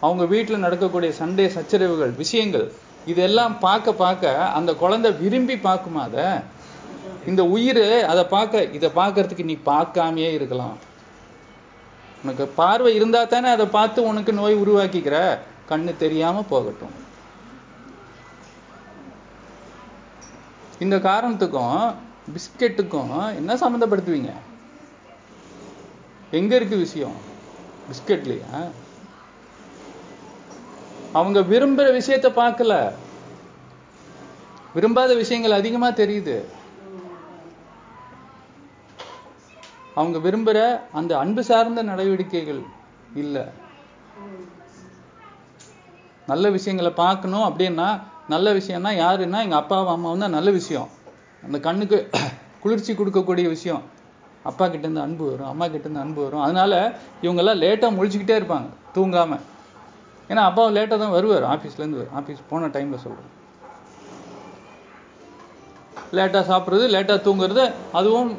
அவங்க வீட்டுல நடக்கக்கூடிய சண்டை சச்சரவுகள் விஷயங்கள் இதெல்லாம் பார்க்க பார்க்க அந்த குழந்தை விரும்பி பார்க்குமா இந்த உயிர் அதை பார்க்க இதை பார்க்கறதுக்கு நீ பார்க்காமையே இருக்கலாம். உனக்கு பார்வை இருந்தா தானே அதை பார்த்து உனக்கு நோய் உருவாக்கிக்கிற. கண்ணு தெரியாம போகட்டும். இந்த காரணத்துக்கும் பிஸ்கெட்டுக்கும் என்ன சம்மந்தப்படுத்துவீங்க எங்க இருக்கு விஷயம்? பிஸ்கெட்லயா? அவங்க விரும்புற விஷயத்த பார்க்கல. விரும்பாத விஷயங்கள் அதிகமா தெரியுது. அவங்க விரும்புகிற அந்த அன்பு சார்ந்த நடவடிக்கைகள் இல்லை. நல்ல விஷயங்களை பார்க்கணும் அப்படின்னா நல்ல விஷயம்னா யாருன்னா எங்கள் அப்பாவும் அம்மாவும் தான் நல்ல விஷயம். அந்த கண்ணுக்கு <clears throat> குளிர்ச்சி கொடுக்கக்கூடிய விஷயம். அப்பா கிட்டேருந்து அன்பு வரும் அம்மா கிட்டேருந்து அன்பு வரும். அதனால இவங்கெல்லாம் லேட்டாக முழிச்சுக்கிட்டே இருப்பாங்க தூங்காமல் ஏன்னா அப்பாவும் லேட்டாக தான் வருவார் ஆஃபீஸ்லேருந்து ஆஃபீஸ் போன டைமில் சொல்கிறேன் லேட்டாக சாப்பிட்றது லேட்டாக தூங்குறது அதுவும்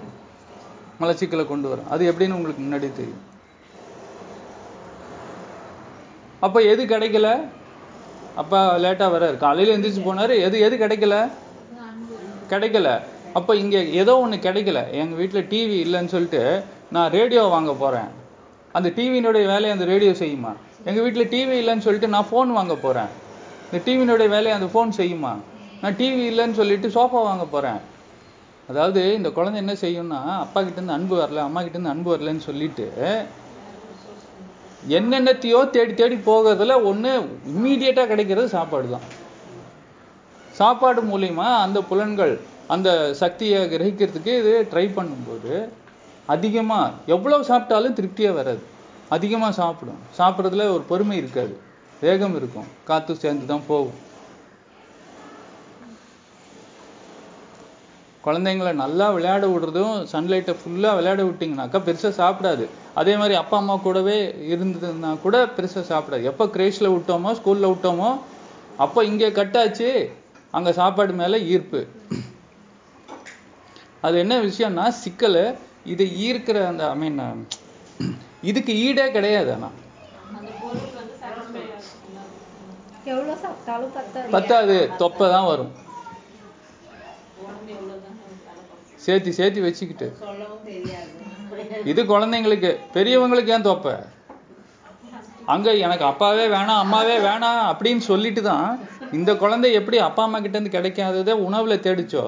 மலச்சிக்கலை கொண்டு வரும். அது எப்படின்னு உங்களுக்கு முன்னாடி தெரியும். அப்போ எது கிடைக்கல? அப்பா லேட்டாக வர்றாரு. காலையில் எந்திரிச்சு போனார். எது எது கிடைக்கல? கிடைக்கல. அப்போ இங்கே ஏதோ ஒன்று கிடைக்கல. எங்கள் வீட்டில் டிவி இல்லைன்னு சொல்லிட்டு நான் ரேடியோ வாங்க போகிறேன் அந்த டிவியினுடைய வேலையை அந்த ரேடியோ செய்யுமா? எங்கள் வீட்டில் டிவி இல்லைன்னு சொல்லிட்டு நான் ஃபோன் வாங்க போகிறேன் இந்த டிவியினுடைய வேலையை அந்த ஃபோன் செய்யுமா? நான் டிவி இல்லைன்னு சொல்லிட்டு சோஃபா வாங்க போகிறேன் அதாவது இந்த குழந்தை என்ன செய்யும்னா அப்பா கிட்டேருந்து அன்பு வரல அம்மா கிட்டேருந்து அன்பு வரலன்னு சொல்லிட்டு என்னென்னத்தையோ தேடி தேடி போகிறதுல ஒன்று இம்மீடியட்டாக கிடைக்கிறது சாப்பாடு தான் சாப்பாடு மூலிமா அந்த புலன்கள் அந்த சக்தியை கிரகிக்கிறதுக்கு இது ட்ரை பண்ணும்போது அதிகமாக எவ்வளோ சாப்பிட்டாலும் திருப்தியாக வராது. அதிகமாக சாப்பிடும். சாப்பிட்றதுல ஒரு பொறுமை இருக்காது. வேகம் இருக்கும். காற்று சேர்ந்து தான் போகும். குழந்தைங்கள நல்லா விளையாட விடுறதும் சன்லைட்டை ஃபுல்லாக விளையாட விட்டிங்கனாக்கா பெருசாக சாப்பிடாது. அதே மாதிரி அப்பா அம்மா கூடவே இருந்ததுன்னா கூட பெருசாக சாப்பிடாது. எப்போ கிரேஷில் விட்டோமோ ஸ்கூலில் விட்டோமோ அப்போ இங்கே கட்டாச்சு. அங்கே சாப்பாடு மேலே ஈர்ப்பு. அது என்ன விஷயம்னா சிக்கல் இதை ஈர்க்கிற அந்த ஐ மீன் இதுக்கு ஈடே கிடையாது ஆனால் பத்தாது தொப்பை தான் வரும் உடம்பு எவ்வளவுதான் வேலை பார்க்கும். சேர்த்தி சேர்த்தி வச்சுக்கிட்டு. இது குழந்தைங்களுக்கு பெரியவங்களுக்கு ஏன் தொப்பை? அங்க எனக்கு அப்பாவே வேணாம் அம்மாவே வேணாம் அப்படின்னு சொல்லிட்டு தான் இந்த குழந்தை எப்படி அப்பா அம்மா கிட்ட இருந்து கிடைக்காததை உணவுல தேடிச்சோ?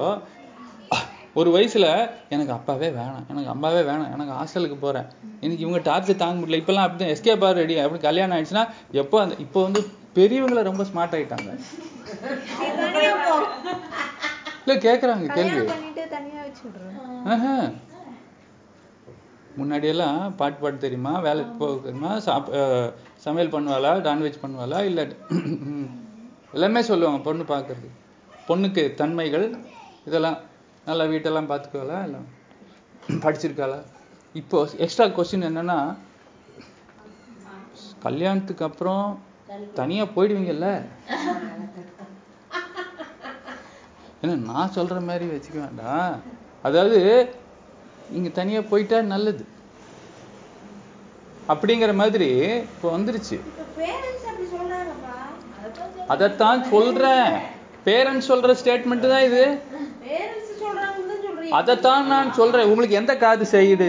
ஒரு வயசுல எனக்கு அப்பாவே வேணாம் எனக்கு அம்மாவே வேணாம் எனக்கு ஹாஸ்டலுக்கு போறேன். எனக்கு இவங்க டார்ச்சர் தாங்க முடியல. இப்பெல்லாம் அப்படிதான் எஸ்கேப் ஆர் ரெடி அப்படி கல்யாணம் ஆயிடுச்சுன்னா எப்போ அந்த இப்போ வந்து பெரியவங்களை ரொம்ப ஸ்மார்ட் ஆயிட்டாங்க. இல்ல கேக்குறாங்க கேள்வி. முன்னாடியெல்லாம் பாட்டு பாட்டு தெரியுமா? வேலைக்கு போக தெரியுமா? சாப் சமையல் பண்ணுவாளா? நான்வெஜ் பண்ணுவாளா? இல்லை எல்லாமே சொல்லுவாங்க பொண்ணு பார்க்கறது பொண்ணுக்கு தன்மைகள் இதெல்லாம் நல்லா வீட்டெல்லாம் பார்த்துக்குவாளா இல்லை படிச்சிருக்காளா? இப்போ எக்ஸ்ட்ரா கொஸ்டின் என்னன்னா கல்யாணத்துக்கு அப்புறம் தனியா போயிடுவீங்கல்ல? ஏன்னா நான் சொல்ற மாதிரி வச்சுக்க வேண்டாம். அதாவது இங்க தனியா போயிட்டா நல்லது. அப்படிங்கிற மாதிரி இப்போ வந்துருச்சு. அதைத்தான் சொல்றேன். பேரண்ட்ஸ் சொல்ற ஸ்டேட்மெண்ட் தான் இது. அதைத்தான் நான் சொல்றேன். உங்களுக்கு எந்த காது செய்யுது?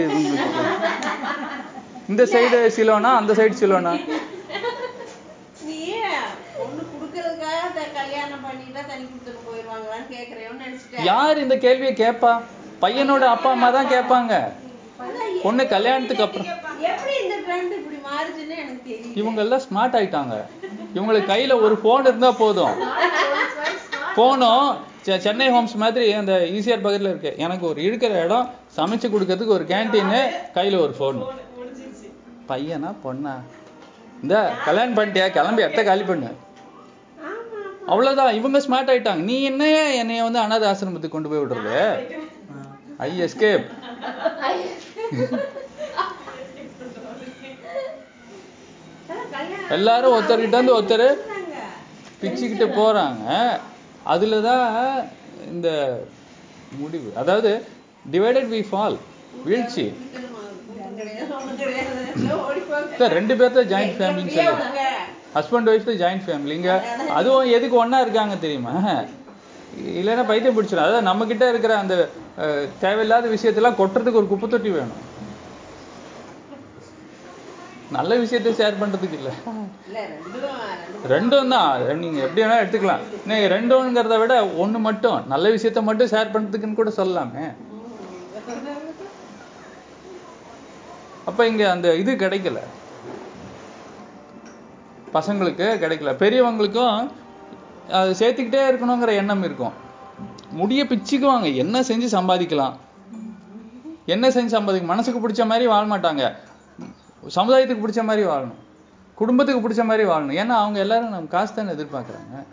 இந்த சைடு சிலோனா அந்த சைடு சிலோனா? யார் இந்த கேள்வியை கேட்பா பையனோட அப்பா அம்மா தான் கேட்பாங்க. பொண்ணு கல்யாணத்துக்கு அப்புறம். எப்படி இந்த ட்ரெண்ட் இப்படி மாறுச்சுன்னு எனக்கு தெரியும். இவங்க எல்லாம் ஸ்மார்ட் ஆயிட்டாங்க. இவங்களுக்கு கையில ஒரு போன் இருந்தா போதும். போனும். சென்னை ஹோம்ஸ் மாதிரி அந்த ஈசிஆர் பக்கத்துல இருக்கு. எனக்கு ஒரு இருக்கிற இடம் சமைச்சு கொடுக்கறதுக்கு ஒரு கேன்டீன் கையில ஒரு போன் முடிஞ்சிருச்சு பையனா பொண்ணா? இந்த கல்யாணம் பண்ணிட்டியா? கிளம்பி இடத்த காலி பண்ணு. அவ்வளவுதான். இவங்க ஸ்மார்ட் ஆயிட்டாங்க. நீ என்ன என்னைய வந்து அனாத ஆசிரமத்துக்கு கொண்டு போய் விடுறது? ஐ எஸ்கேப் அதான் கல்யாணம் எல்லாரும் ஒருத்தர்கிட்ட இருந்து ஒருத்தர். பிச்சுக்கிட்டு போறாங்க. அதுல தான் இந்த முடிவு. அதாவது டிவைடட் வி ஃபால் வீழ்ச்சி. சார் ரெண்டு பேர்த்த ஜாயிண்ட் ஃபேமிலின்னு சொல்லி. ஹஸ்பண்ட் ஒய்ஃப் ஜாயிண்ட் ஃபேமிலி இங்க அதுவும் எதுக்கு ஒண்ணா இருக்காங்க தெரியுமா? இல்லைன்னா பைத்தியம் பிடிச்சிடும் அதாவது நம்ம கிட்ட இருக்கிற அந்த தேவையில்லாத விஷயத்தெல்லாம் கொட்டுறதுக்கு ஒரு குப்பை தொட்டி வேணும். நல்ல விஷயத்த ஷேர் பண்றதுக்கு இல்ல. ரெண்டும் தான். நீங்க எப்படி வேணா எடுத்துக்கலாம். நீங்க ரெண்டுங்கிறத விட ஒண்ணு மட்டும். நல்ல விஷயத்த மட்டும் ஷேர் பண்றதுக்குன்னு கூட சொல்லலாமே. அப்ப இங்க அந்த இது கிடைக்கல. பசங்களுக்கு கிடைக்கல. பெரியவங்களுக்கும் அது சேர்த்துக்கிட்டே இருக்கணுங்கிற எண்ணம் இருக்கும். முடிய பிச்சுக்குவாங்க. என்ன செஞ்சு சம்பாதிக்கலாம்? என்ன செஞ்சு சம்பாதிக்க? மனசுக்கு பிடிச்ச மாதிரி வாழ மாட்டாங்க. சமுதாயத்துக்கு பிடிச்ச மாதிரி வாழணும். குடும்பத்துக்கு பிடிச்ச மாதிரி வாழணும். ஏன்னா அவங்க எல்லாரும் நம்ம காசு தானே எதிர்பார்க்குறாங்க.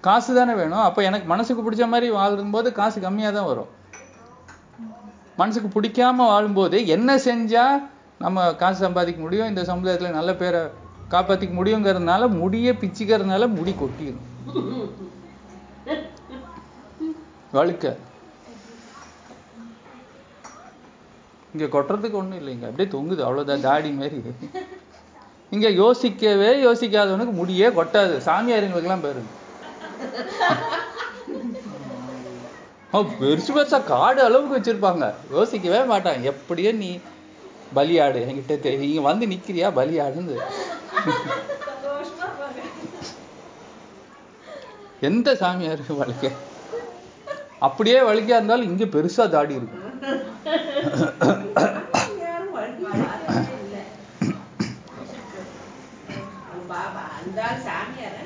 காசு தானே வேணும். அப்போ எனக்கு மனசுக்கு பிடிச்ச மாதிரி வாழும்போது காசு கம்மியாக தான் வரும். மனசுக்கு பிடிக்காம வாழும்போது என்ன செஞ்சா நம்ம காசு சம்பாதிக்க முடியும்? இந்த சமுதாயத்துல நல்ல பேரை காப்பாத்திக்க முடியுங்கிறதுனால முடிய பிச்சுக்கிறதுனால முடி கொட்டிடும் வழுக்க. இங்க கொட்டுறதுக்கு ஒண்ணும் இல்லைங்க. அப்படியே தொங்குது. அவ்வளவுதான். தாடி மாதிரி. இங்க யோசிக்கவே யோசிக்காதவனுக்கு முடியே கொட்டாது. சாமியாருங்களுக்கெல்லாம் பாருங்க பெருசு பெருசா காடு அளவுக்கு வச்சிருப்பாங்க. யோசிக்கவே மாட்டாங்க. எப்படியோ நீ பலியாடு. என்கிட்ட தெ- இங்க வந்து நிக்கிறியா? பலியாடுன்னு. எந்த சாமியாருக்கு வலிக்க அப்படியே வலிக்கா இருந்தாலும் இங்க பெருசா தாடி இருக்கு. அந்த சாமியார்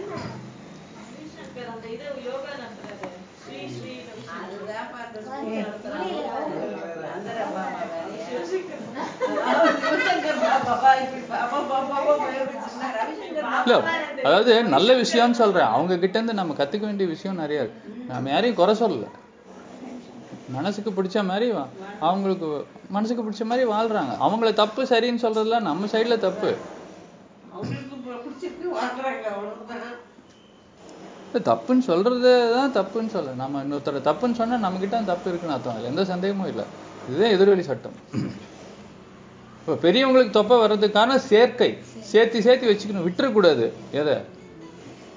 இல்ல அதாவது நல்ல விஷயம்னு சொல்றேன். அவங்க கிட்ட இருந்து நம்ம கத்துக்க வேண்டிய விஷயம் நிறைய இருக்கு. நம்ம யாரையும் குறை சொல்லல. மனசுக்கு பிடிச்ச மாதிரி வா- அவங்களுக்கு மனசுக்கு பிடிச்ச மாதிரி வாழ்றாங்க. அவங்கள தப்பு சரின்னு சொல்றதுல நம்ம சைடுல தப்பு அவங்களுக்கு பு- பிடிச்சிருக்கு வாழ்றாங்க அவ்வளவுதான் இல்ல, தப்புன்னு சொல்றது தான் தப்புன்னு சொல்ல. நம்ம இன்னொருத்தர் தப்புன்னு சொன்னா நம்ம கிட்ட அந்த தப்பு இருக்குன்னு அர்த்தம். அதுல எந்த சந்தேகமும் இல்லை. இதுதான் எதிர்வழி சட்டம். இப்போ பெரியவங்களுக்கு தொப்பை வர்றதுக்கான சேர்க்கை. சேர்த்து சேர்த்து வச்சுக்கணும். விட்டுறக்கூடாது. எதை?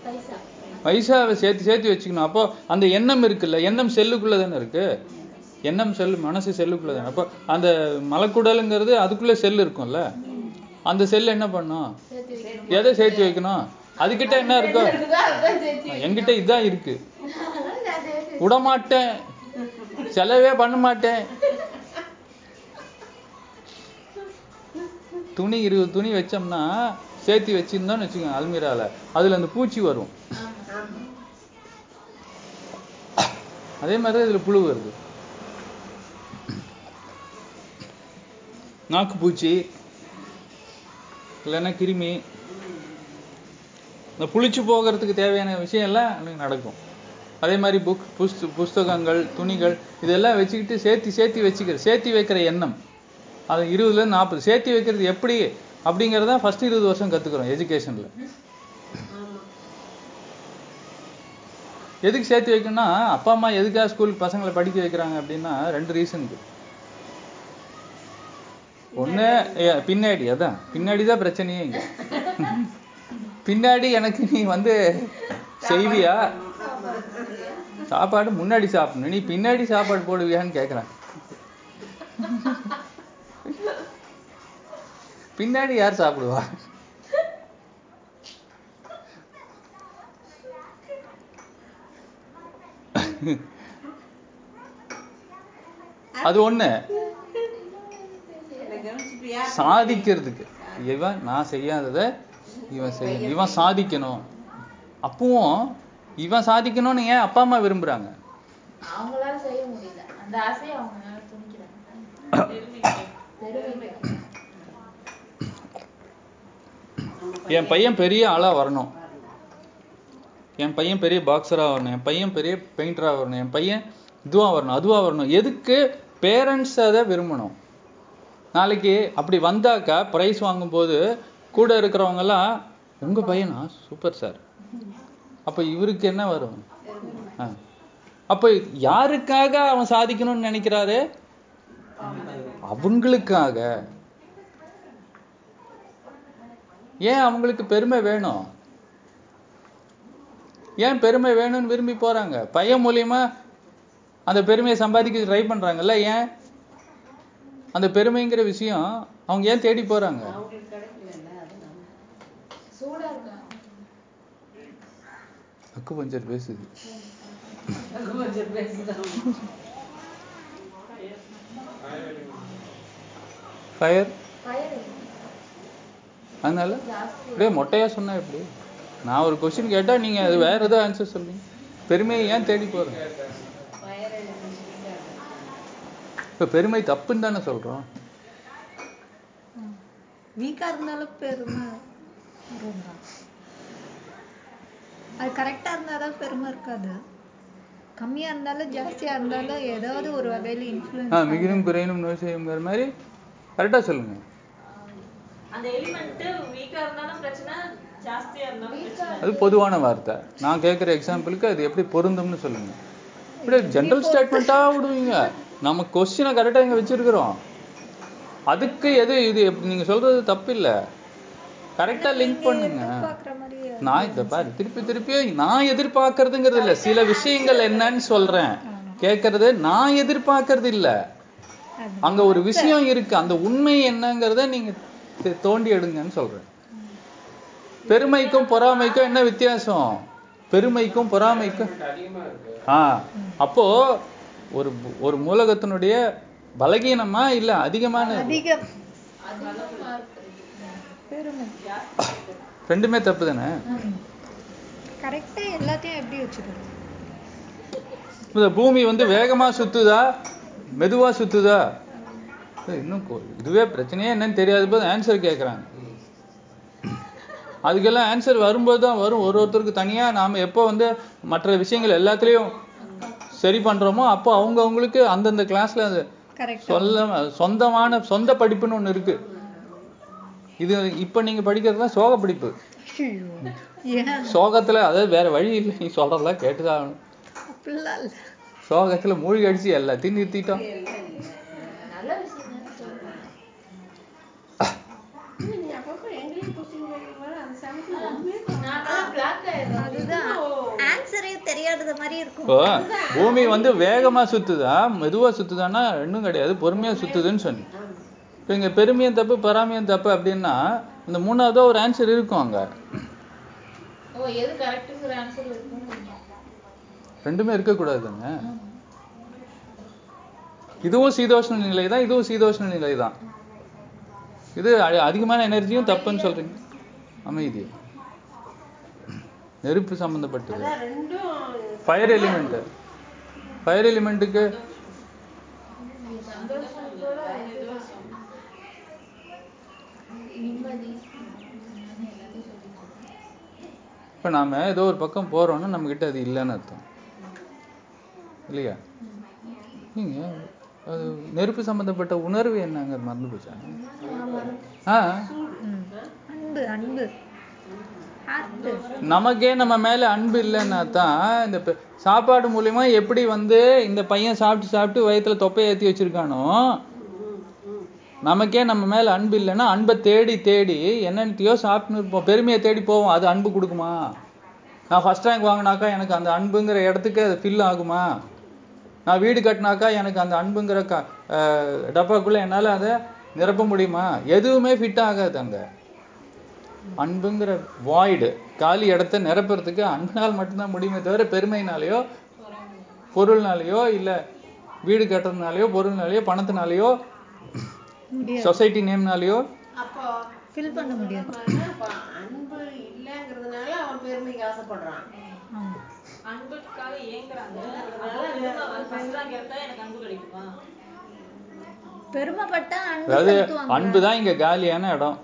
பைசா. பைசாவை சேர்த்து சேர்த்து வச்சுக்கணும். அப்போ அந்த எண்ணம் இருக்குல்ல. எண்ணம் செல்லுக்குள்ள தானே இருக்கு? எண்ணம் செல்லு மனசு செல்லுக்குள்ள தானே. அப்போ அந்த மலக்குடலுங்கிறது அதுக்குள்ள செல் இருக்கும்ல. அந்த செல் என்ன பண்ணும்? எதை சேர்த்து வைக்கணும்? அதுகிட்ட என்ன இருக்கோ? என்கிட்ட இதுதான் இருக்கு. விடமாட்டேன் செலவே பண்ண மாட்டேன். துணி இருபது துணி வச்சோம்னா சேர்த்து வச்சிருந்தோம்னு வச்சுக்கோங்க அல்மீரால. அதுல அந்த பூச்சி வரும். அதே மாதிரி தான் இதுல புழு வருது. நாக்கு பூச்சி இல்லைன்னா கிருமி இந்த புளிச்சு போகிறதுக்கு தேவையான விஷயம் எல்லாம் எனக்கு நடக்கும். அதே மாதிரி புக் புஸ்த புஸ்தகங்கள் துணிகள் இதெல்லாம் வச்சுக்கிட்டு சேர்த்து சேர்த்து வச்சுக்கிற சேர்த்து வைக்கிற எண்ணம். அது இருபதுலேருந்து நாற்பது. சேர்த்து வைக்கிறது எப்படி? அப்படிங்கிறத ஃபர்ஸ்ட் இருபது வருஷம் கற்றுக்குறோம் எஜுகேஷனில் எதுக்கு சேர்த்து வைக்கணும்னா அப்பா அம்மா எதுக்காக ஸ்கூல் பசங்களை படிக்க வைக்கிறாங்க அப்படின்னா ரெண்டு ரீசனுக்கு ஒன்று பின்னாடி அதான். பின்னாடி தான் பிரச்சனையே இங்கே. பின்னாடி எனக்கு நீ வந்து செய்வியா? சாப்பாடு முன்னாடி சாப்பிடணும். நீ பின்னாடி சாப்பாடு போடுவியான்னு கேக்குறேன். பின்னாடி யார் சாப்பிடுவா? அது ஒண்ணு. சாதிக்கிறதுக்கு. இவன் நான் செய்யாததை இவன் செய்ய இவன் சாதிக்கணும். அப்பவும் இவன் சாதிக்கணும்னு ஏன் அப்பா அம்மா விரும்புறாங்க? என் பையன் பெரிய ஆளா வரணும். என் பையன் பெரிய பாக்ஸரா வரணும். என் பையன் பெரிய பெயிண்டரா வரணும். என் பையன் இதுவா வரணும் அதுவா வரணும். எதுக்கு பேரண்ட்ஸ் அதை விரும்பணும்? நாளைக்கு அப்படி வந்தாக்கா ப்ரைஸ் வாங்கும்போது கூட இருக்கிறவங்க எல்லாம் உங்க பையனா? Super sir. அப்ப இவருக்கு என்ன வரும்? அப்ப யாருக்காக அவன் சாதிக்கணும்னு நினைக்கிறாரு? அவங்களுக்காக. ஏன் அவங்களுக்கு பெருமை வேணும்? ஏன் பெருமை வேணும்னு விரும்பி போறாங்க? பையன் மூலியமா அந்த பெருமையை சம்பாதிக்க ட்ரை பண்றாங்கல்ல ஏன்? அந்த பெருமைங்கிற விஷயம் அவங்க ஏன் தேடி போறாங்க அவங்களுக்கு கிடைக்கலல்ல, அதனால. சூடா இருக்காங்க அக்கு பஞ்சர் பேசுது. ஃபயர் அதனால? அப்படியே மொட்டையா சொன்னா எப்படி? நான் ஒரு கொஸ்டின் கேட்டா நீங்க அது வேற ஏதோ ஆன்சர் சொல்லுங்க. பெருமையை ஏன் தேடி electricity. இப்போ பெருமை தப்புன்னு தானே சொல்றோம். வீக்கா இருந்தாலும் பெருமை அது கரெக்டா இருந்தாதான் பெருமை இருக்காது. கம்மியா இருந்தாலும் ஜாஸ்தியா இருந்தாலும் ஏதாவது ஒரு வகையில ஆ இன்ஃப்ளூயன்ஸ் மிகினும் குறையினும் நோய் செய்யுங்கிற மாதிரி? கரெக்டாக சொல்லுங்க. அந்த எலிமெண்ட் வீக்கா இருந்தாலும் பிரச்சனை ஜாஸ்தியா இருந்தாலும் பிரச்சனை. அது பொதுவான வார்த்தை. நான் கேட்குற எக்ஸாம்பிளுக்கு அது எப்படி பொருந்தும்னு சொல்லுங்க. இப்படி ஜென்ரல் ஸ்டேட்மெண்ட்டாக விடுவீங்க. நம்ம கொஸ்டினை கரெக்டாக இங்கே வச்சிருக்கிறோம். அதுக்கு எது இது எப்படி நீங்க சொல்றது தப்பு இல்லை கரெக்டாக லிங்க் பண்ணுங்க. நான் இதை பாரு. திருப்பி திருப்பி நான் எதிர்பார்க்கறதுங்கிறது இல்ல. சில விஷயங்கள் என்னன்னு சொல்றேன். கேட்கறது நான் எதிர்பார்க்கறது இல்ல. அங்க ஒரு விஷயம் இருக்கு. அந்த உண்மை என்னங்கிறத நீங்க தோண்டி எடுங்கன்னு சொல்றேன். பெருமைக்கும் பொறாமைக்கும் என்ன வித்தியாசம்? பெருமைக்கும் பொறாமைக்கும் அதிகமா இருக்கு. ஆ. அப்போ ஒரு ஒரு மூலகத்தினுடைய பலகீனமா இல்ல அதிகமான அதிகம் அதிகமா இருக்கு பெருமை ரெண்டுமே தப்பு தானே கரெக்டா எல்லாத்தையும் எப்படி வச்சுக்கிறது இந்த பூமி வந்து வேகமா சுத்துதா? மெதுவா சுத்துதா? இன்னும் இதுவே பிரச்சனையே என்னன்னு தெரியாத போது ஆன்சர் கேட்குறாங்க அதுக்கெல்லாம் ஆன்சர் வரும்போது தான் வரும். ஒரு ஒருத்தருக்கு தனியா நாம எப்போ வந்து மற்ற விஷயங்கள் எல்லாத்துலேயும் சரி பண்றோமோ அப்போ அவங்க அவங்களுக்கு அந்தந்த கிளாஸ்ல சொல்ல சொந்தமான சொந்த படிப்புன்னு ஒண்ணு இருக்கு. இது இப்போ நீங்க படிக்கிறது தான் சோக படிப்பு. சோகத்துல அதாவது வேற வழி இல்லை. நீ சொல்றதெல்லாம் கேட்டுதான் ஆகணும். சோகத்துல மூழ்கி அடிச்சு எல்லாத்தையும் நிறுத்திட்டோம் பூமி வந்து வேகமா சுத்துதா மெதுவா சுத்துதான்னா ரெண்டும் கிடையாது. பொறுமையா சுத்துதுன்னு சொன்னேன். இப்போ இங்க பெருமையும் தப்பு பராமையும் தப்பு அப்படின்னா இந்த மூணாவதா ஒரு ஆன்சர் இருக்கும் அங்க. ரெண்டுமே இருக்கக்கூடாது தானே இதுவும் சீதோஷ்ண நிலை தான் இதுவும் சீதோஷ்ண நிலை தான் இது அதிகமான எனர்ஜியும் தப்புன்னு சொல்றீங்க. அமைதி. நெருப்பு சம்பந்தப்பட்டது. ஃபயர் எலிமெண்ட் ஃபயர் எலிமெண்ட்டுக்கு சந்தோஷத்தோட இதுதான் நிம்மதி இப்போ நாம ஏதோ ஒரு பக்கம் போறோம்னா நம்ம கிட்ட அது இல்லைன்னு அர்த்தம். இல்லையா? நீங்க அது நெருப்பு சம்பந்தப்பட்ட உணர்வு என்னங்க மறந்து போச்சா? ஆ? நமக்கே நம்ம மேல அன்பு இல்லைன்னா தான் இந்த சாப்பாடு மூலியமா எப்படி வந்து இந்த பையன் சாப்பிட்டு சாப்பிட்டு வயித்துல தொப்பை ஏத்தி வச்சிருக்கானோ நமக்கே நம்ம மேல அன்பு இல்லைன்னா அன்பை தேடி தேடி என்னென்னத்தையோ சாப்பிட்டு இருப்போம். பெருமையை தேடி போவோம். அது அன்பு கொடுக்குமா? நான் ஃபர்ஸ்ட் ரேங்க் வாங்கினாக்கா எனக்கு அந்த அன்புங்கிற இடத்துக்கு அது ஃபில் ஆகுமா? நான் வீடு கட்டினாக்கா எனக்கு அந்த அன்புங்கிற க டப்பாக்குள்ளே டப்பாக்குள்ள என்னால அதை நிரப்ப முடியுமா? எதுவுமே ஃபிட் ஆகாது அங்க. அன்புங்கிற வாய்டு காலி இடத்த நிரப்புறதுக்கு அன்பினால் மட்டும்தான் முடியுமே தவிர பெருமைனாலேயோ பொருள்னாலேயோ இல்லை வீடு கட்டுறதுனாலயோ பொருள்னாலேயோ பணத்தினாலேயோ சொசைட்டி நேம்னாலேயோ அப்போ ஃபில் பண்ண முடியாது. அன்பு இல்லைங்கிறதுனால அவன் பெருமைக்கு ஆசைப்படுறான். அன்புக்காக ஏங்குறாங்க எனக்கு அன்பு கிடைக்குமா? பெருமைப்பட்டா அன்பு அதாவது அன்பு தான் இங்க காலியான இடம்.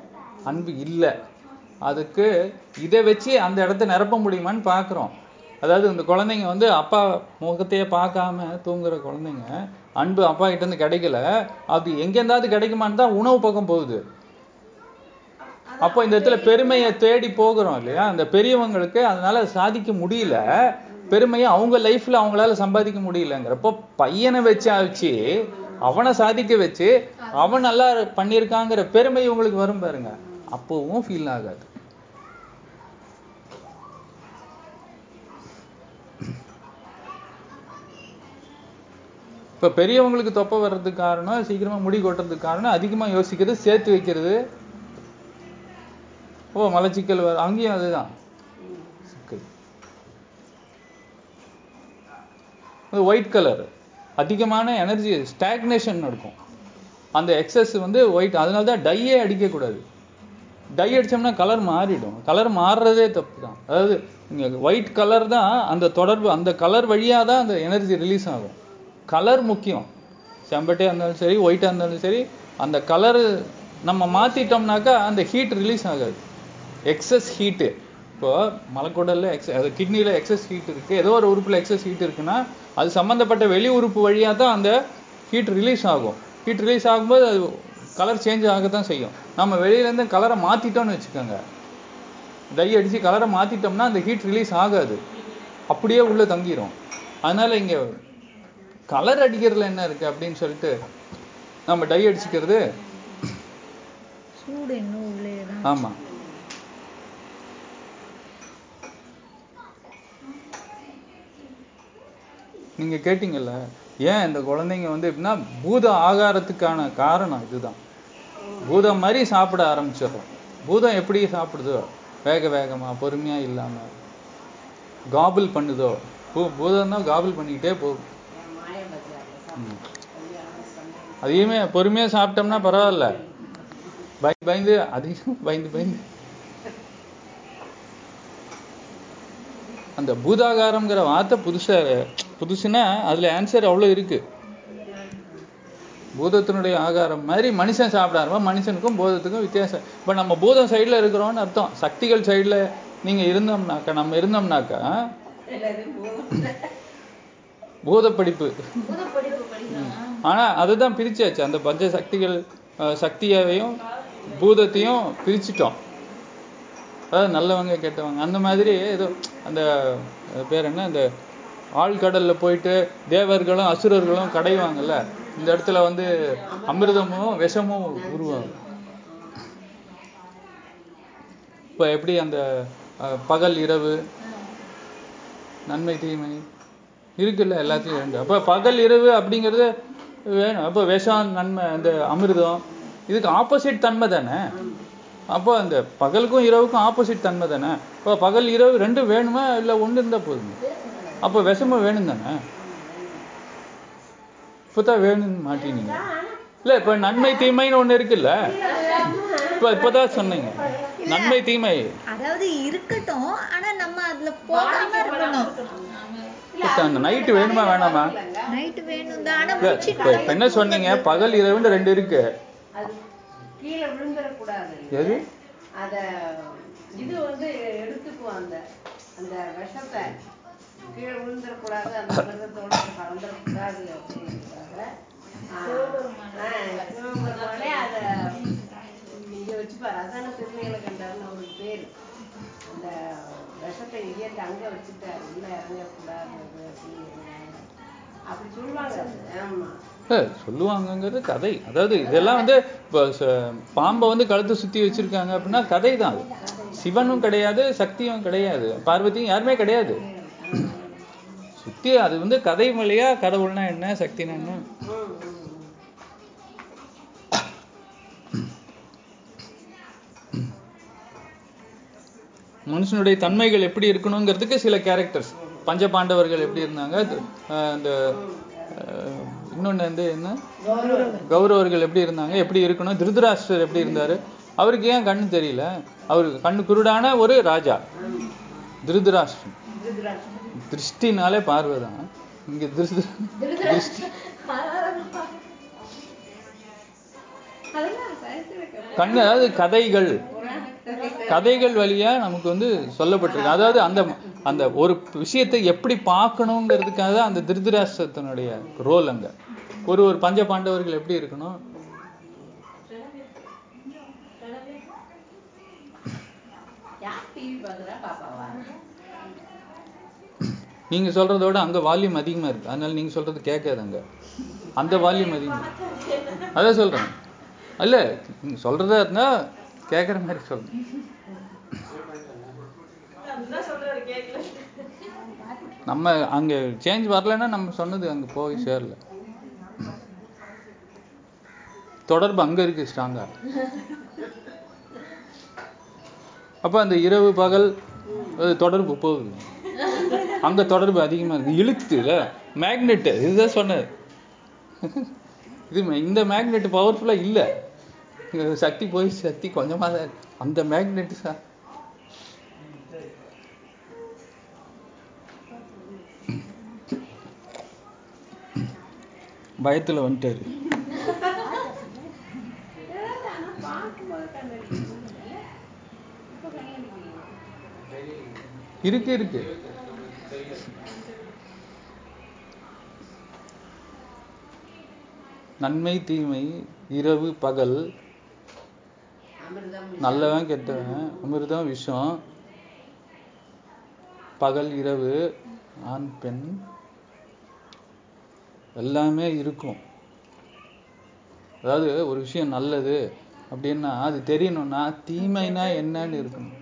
அன்பு இல்லை. அதுக்கு இதை வச்சு அந்த இடத்த நிரப்ப முடியுமான்னு பார்க்குறோம் அதாவது இந்த குழந்தைங்க வந்து அப்பா முகத்தையே பார்க்காம தூங்குற குழந்தைங்க அன்பு அப்பா கிட்ட இருந்து கிடைக்கல. அது எங்கேருந்தாவது கிடைக்குமான்னு தான் உணவு பக்கம் போகுது. அப்போ இந்த இடத்துல பெருமையை தேடி போகிறோம் இல்லையா? அந்த பெரியவங்களுக்கு அதனால சாதிக்க முடியல. பெருமையை அவங்க லைஃப்ல அவங்களால சம்பாதிக்க முடியலங்கிறப்போ பையனை வச்சு ஆச்சு அவனை சாதிக்க வச்சு அவன் நல்லா பண்ணியிருக்காங்கிற பெருமை உங்களுக்கு வரும் பாருங்க. அப்பவும் ஃபீல் ஆகாது. இப்போ பெரியவங்களுக்கு தொப்பை வர்றதுக்கு காரணம் சீக்கிரமாக முடி கொட்டுறதுக்கு காரணம் அதிகமாக யோசிக்கிறது சேர்த்து வைக்கிறது. ஓ மலச்சிக்கல் வர அங்கேயும் அதுதான். சிக்கல். ஒயிட் கலர் அதிகமான எனர்ஜி ஸ்டாக்னேஷன் நடக்கும் அந்த எக்ஸஸ் வந்து ஒயிட் அதனால தான் டையே அடிக்கக்கூடாது. டை அடிச்சோம்னா கலர் மாறிடும். கலர் மாறுறதே தப்பு தான் அதாவது நீங்கள் ஒயிட் கலர் தான் அந்த தொடர்பு அந்த கலர் வழியாக தான் அந்த எனர்ஜி ரிலீஸ் ஆகும். கலர் முக்கியம். செம்பட்டையாக இருந்தாலும் சரி ஒயிட்டாக இருந்தாலும் சரி அந்த கலரு நம்ம மாற்றிட்டோம்னாக்கா அந்த ஹீட் ரிலீஸ் ஆகாது. எக்ஸஸ் ஹீட்டு இப்போ மலக்குடலில் எக்ஸ் அது கிட்னியில் எக்ஸஸ் ஹீட் இருக்குது ஏதோ ஒரு உறுப்பில் எக்ஸஸ் ஹீட் இருக்குன்னா அது சம்மந்தப்பட்ட வெளி உறுப்பு வழியாக தான் அந்த ஹீட் ரிலீஸ் ஆகும். ஹீட் ரிலீஸ் ஆகும்போது அது கலர் சேஞ்ச் ஆக தான் செய்யும். நம்ம வெளியிலேருந்து கலரை மாற்றிட்டோம்னு வச்சுக்கோங்க. டை அடித்து கலரை மாற்றிட்டோம்னா அந்த ஹீட் ரிலீஸ் ஆகாது. அப்படியே உள்ளே தங்கிரும். அதனால் இங்கே கலர் அடிக்கிறதுல என்ன இருக்குது அப்படின்னு சொல்லிட்டு நம்ம டை அடிச்சுக்கிறது. சூடு இன்னும் உள்ளே தான் ஆமாம் நீங்கள் கேட்டிங்கல்ல ஏன் இந்த குழந்தைங்க வந்து எப்படின்னா பூத ஆகாரத்துக்கான காரணம் இதுதான். பூதம் மாதிரி சாப்பிட ஆரம்பிச்சிடுறோம். பூதம் எப்படி சாப்பிடுதோ வேக வேகமா பொறுமையா இல்லாம காபிள் பண்ணுதோ பூ பூதம் தான் காபிள் பண்ணிக்கிட்டே போகும் மாய பஜார் ம். கல்யாணம் பண்ணி அதையுமே பொறுமையா சாப்பிட்டோம்னா பரவாயில்ல. பயந்து பயந்து அதிகம் பயந்து பயந்து. அந்த பூதாகாரம்ங்கிற வார்த்தை புதுசா புதுசுன்னா அதுல ஆன்சர் அவ்வளோ இருக்கு. பூதத்தினுடைய ஆகாரம் மாதிரி மனுஷன் சாப்பிட ஆரம்பம் மனுஷனுக்கும் பூதத்துக்கும் வித்தியாசம். இப்போ நம்ம பூதம் சைடில் இருக்கிறோம்னு அர்த்தம். சக்திகள் சைடில் நீங்கள் இருந்தோம்னாக்கா நம்ம இருந்தோம்னாக்கா பூத படிப்பு புது படிப்பு படிக்கலாம் ஆனா அதுதான் பிரிச்சாச்சு. அந்த பஞ்ச சக்திகள் சக்தியாவையும் பூதத்தையும் பிரிச்சிட்டோம். அதாவது நல்லவங்க கெட்டவங்க. அந்த மாதிரி ஏதோ அந்த பேர் என்ன? அந்த ஆழ்கடல்ல போயிட்டு தேவர்களும் அசுரர்களும் கடைவாங்கல்ல? இந்த இடத்துல வந்து அமிர்தமும் விஷமும் உருவாகும். இப்போ எப்படி அந்த பகல் இரவு நன்மை தீமை இருக்குல்ல எல்லாத்தையும் ரெண்டு அப்போ பகல் இரவு அப்படிங்கிறது வேணும். அப்போ விஷம் நன்மை அந்த அமிர்தம் இதுக்கு ஆப்போசிட் தன்மை தானே? அப்போ அந்த பகலுக்கும் இரவுக்கும் ஆப்போசிட் தன்மை தானே? இப்போ பகல் இரவு ரெண்டும் வேணுமா இல்லை ஒன்று இருந்தால் போதுமா? அப்போ விஷமும் வேணும் தானே? இப்போதான் வேணும்னு மாட்டினீங்க இல்லை இப்போ நன்மை தீமைன்னு ஒன்று இருக்குல்ல? இப்போ இப்பதான் சொன்னீங்க. நன்மை தீமை. அதாவது இருக்கட்டும் ஆனா நம்ம அதுல போகாம இருக்கணும். அந்த நைட்டு வேணுமா வேணாமா? நைட்டு வேணும் ஆனா இப்போ என்ன சொன்னீங்க? பகல் இரவுன்னு ரெண்டு இருக்கு. அது கீழே விழுந்துடக்கூடாது எது? அத இது வந்து எடுத்துக்குவோம் அந்த அந்த விஷத்தை. கீழே விழுந்துடக்கூடாது அந்த மிருகத்தோட கலந்துடக்கூடாது அப்படிங்கிறதுக்காக ஆ, ஆ, சிவபெருமானே அதை இங்க வச்சுப்பாரு. அதான அவருக்கு பேரு. அந்த விஷத்தை இயற்கை அங்க வச்சுட்டாரு உள்ள இறங்கக்கூடாது அப்படி சொல்லுவாங்க. அது. ஆமா. இல்ல, சொல்லுவாங்கங்கிறது கதை. அதாவது இதெல்லாம் வந்து இப்போ பாம்பை வந்து கழுத்தை சுத்தி வச்சிருக்காங்க அப்படின்னா கதை தான் சிவனும் கிடையாது சக்தியும் கிடையாது. பார்வதியும் யாருமே கிடையாது. சுத்தி அது வந்து கதை வழியா கடவுள்னா என்ன சக்தினா என்ன? மனுஷனுடைய தன்மைகள் எப்படி இருக்கணுங்கிறதுக்கு சில கேரக்டர்ஸ் பஞ்ச பாண்டவர்கள் எப்படி இருந்தாங்க? அந்த இன்னொன்னு வந்து என்ன? கௌரவர்கள் எப்படி இருந்தாங்க? எப்படி இருக்கணும்? திருதராஷ்டிரர் எப்படி இருந்தாரு? அவருக்கு ஏன் கண்ணு தெரியல? அவருக்கு கண்ணு குருடான ஒரு ராஜா. திருதராஷ்டிரன். திருஷ்டினாலே பார்வை தான். இங்க திருஷ்டி. கண்ணு அதாவது கதைகள். கதைகள் வழியா நமக்கு வந்து சொல்லப்பட்டிருக்கு. அதாவது அந்த அந்த ஒரு விஷயத்தை எப்படி பார்க்கணுங்கிறதுக்காக தான் அந்த திருதராஷ்டிரத்தினுடைய ரோல் அங்க. ஒரு ஒரு பஞ்ச பாண்டவர்கள் எப்படி இருக்கணும்? நீங்க சொல்றதோட அங்க வால்யூம் அதிகமா இருக்கு. அதனால நீங்க சொல்றது கேட்காது அங்க. அந்த வால்யூம் அதிகமா அதான் சொல்றேன். இல்ல நீங்க சொல்றதா இருந்தா கேட்குற மாதிரி கேட்கல நம்ம அங்க சேஞ்ச் வரலைன்னா நம்ம சொன்னது அங்க போய் சேரல. தொடர்பு அங்க இருக்கு ஸ்ட்ராங்கா அப்ப அந்த இரவு பகல் தொடர்பு போகுது. அங்க தொடர்பு அதிகமா இருக்கு. இழுக்குதுல மேக்னெட் இதுதான் சொன்னது இது இந்த மேக்னெட் பவர்ஃபுல்லா இல்ல. சக்தி போய் சக்தி கொஞ்சமா தான் அந்த மேக்னெட் சார் பயத்துல வந்துட்டாரு. இருக்கு இருக்கு. நன்மை தீமை இரவு பகல் நல்லவன் கெட்டவன் அமிர்தம் விஷம் பகல் இரவு ஆண் பெண் எல்லாமே இருக்கும். அதாவது ஒரு விஷயம் நல்லது அப்படின்னா அது தெரியணும்னா தீமைனா என்னன்னு இருக்கணும்.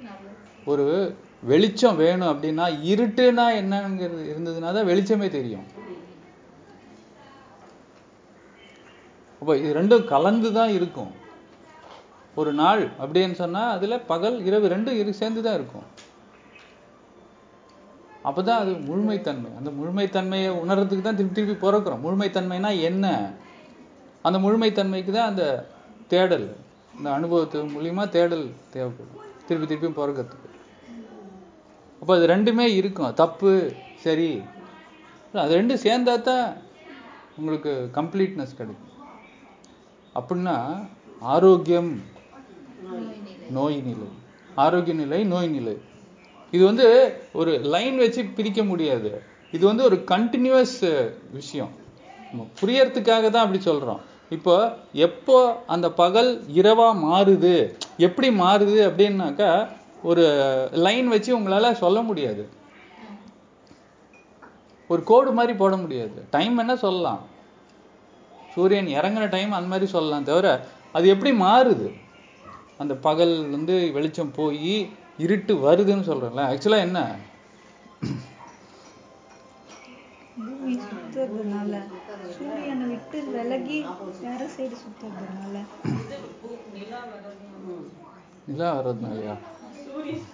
ஒரு வெளிச்சம் வேணும் அப்படின்னா இருட்டுனா என்னங்கிறது இருந்ததுன்னா தான் வெளிச்சமே தெரியும். அப்போ இது ரெண்டும் கலந்து தான் இருக்கும். ஒரு நாள் அப்படின்னு சொன்னா அதுல பகல் இரவு ரெண்டும் இரு சேர்ந்து தான் இருக்கும். அப்பதான் அது முழுமைத்தன்மை. அந்த முழுமைத்தன்மையை உணர்றதுக்கு தான் திருப்பி திருப்பி பிறக்கிறோம். முழுமைத்தன்மைனா என்ன? அந்த முழுமைத்தன்மைக்கு தான் அந்த தேடல் இந்த அனுபவத்து மூலியமா தேடல் தேவைப்படும். திருப்பி திருப்பி பிறக்கிறதுக்கு. அப்போ அது ரெண்டுமே இருக்கும். தப்பு சரி. அது ரெண்டும் சேர்ந்தா தான் உங்களுக்கு கம்ப்ளீட்னஸ் கிடைக்கும். அப்படின்னா ஆரோக்கியம் நோய் நிலை ஆரோக்கிய நிலை நோய் நிலை இது வந்து ஒரு லைன் வச்சு பிரிக்க முடியாது. இது வந்து ஒரு கண்டினியூஸ் விஷயம். நம்ம புரியறதுக்காக தான் அப்படி சொல்றோம். இப்போ எப்போ அந்த பகல் இரவா மாறுது எப்படி மாறுது அப்படின்னாக்கா ஒரு லைன் வச்சு உங்களால சொல்ல முடியாது. ஒரு கோடு மாதிரி போட முடியாது. டைம் என்ன சொல்லலாம்? சூரியன் இறங்குற டைம் அந்த மாதிரி சொல்லலாம் தவிர அது எப்படி மாறுது? அந்த பகல் வந்து வெளிச்சம் போய் இருட்டு வருதுன்னு சொல்றேன்ல. ஆக்சுவலா என்ன? சுத்துறதுனால சூரியனை விட்டு விலகி வேற சைடு சுத்துறதுனால. நிலா வர்றது நிலா வர்றதுனாலயா சூரியன்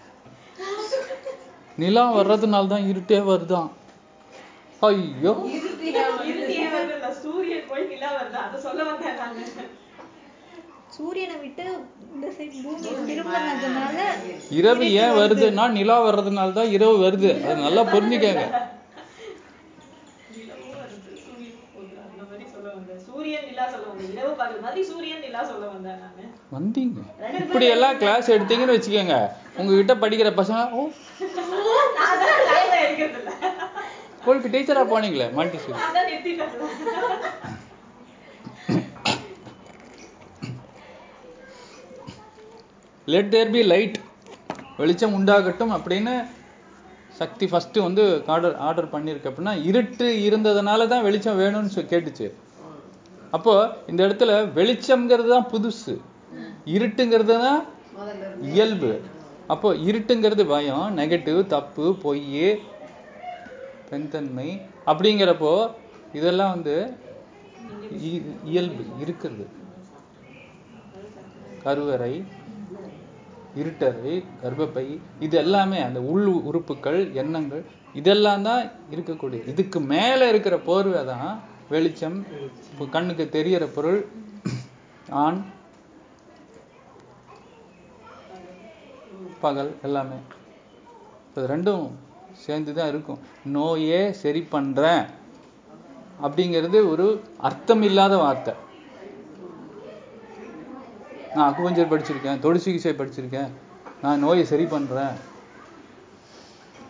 நிலா வர்றதுனால தான் இருட்டே வருதாம் ஐயோ சூரியன் போய் நிலா வருது? அதை சொல்ல வந்தேன் நானு. சூரியனை விட்டு இந்த சைடு பூமி திரும்பினதுனால இரவு ஏன் வருதுன்னா நிலா வர்றதுனால தான் இரவு வருது. அது நல்லா புரிஞ்சுக்கங்க. நிலவும் வருது. சூரியனும் போகுது. அந்த மாதிரி சொல்ல வந்தேன். சூரியன் நிலா சொல்ல வந்தேன். இரவு பகல் மாதிரி சூரியன் நிலா சொல்ல வந்தேன் நானு. வந்தீங்க. இப்படி எல்லாம் கிளாஸ் எடுத்தீங்கன்னு வச்சுக்கோங்க. உங்ககிட்ட படிக்கிற பசங்க ஓ. ஸ்கூலுக்கு டீச்சரா போனீங்களே மாண்டிஸ்வரி நான் தான் நிறுத்திட்டேன் லெட் தேர் பி லைட் வெளிச்சம் உண்டாகட்டும் அப்படின்னு சக்தி ஃபர்ஸ்ட் வந்து ஆர்டர் ஆர்டர் பண்ணியிருக்கு அப்படின்னா இருட்டு இருந்ததுனால தான் வெளிச்சம் வேணும்னு சொ- கேட்டுச்சு. அப்போ இந்த இடத்துல வெளிச்சம்ங்கிறது தான் புதுசு. இருட்டுங்கிறது தான் இயல்பு. அப்போ இருட்டுங்கிறது பயம் நெகட்டிவ் தப்பு பொய் பெண்தன்மை அப்படிங்கிறப்போ இதெல்லாம் வந்து இ- இயல்பு இருக்கிறது. கருவறை இருட்டறை கர்ப்பப்பை இது எல்லாமே அந்த உள் உறுப்புகள் எண்ணங்கள் இதெல்லாம் தான் இருக்கக்கூடிய இதுக்கு மேல இருக்கிற போர்வை தான் வெளிச்சம். இப்போ கண்ணுக்கு தெரியற பொருள் ஆண் பகல் எல்லாமே. இப்போ ரெண்டும் சேர்ந்து தான் இருக்கும். நோயே சரி பண்றேன் அப்படிங்கிறது ஒரு அர்த்தம் இல்லாத வார்த்தை. நான் அக்குபஞ்சர் படிச்சிருக்கேன் தொடு சிகிச்சை படிச்சிருக்கேன் நான் நோயை சரி பண்றேன்.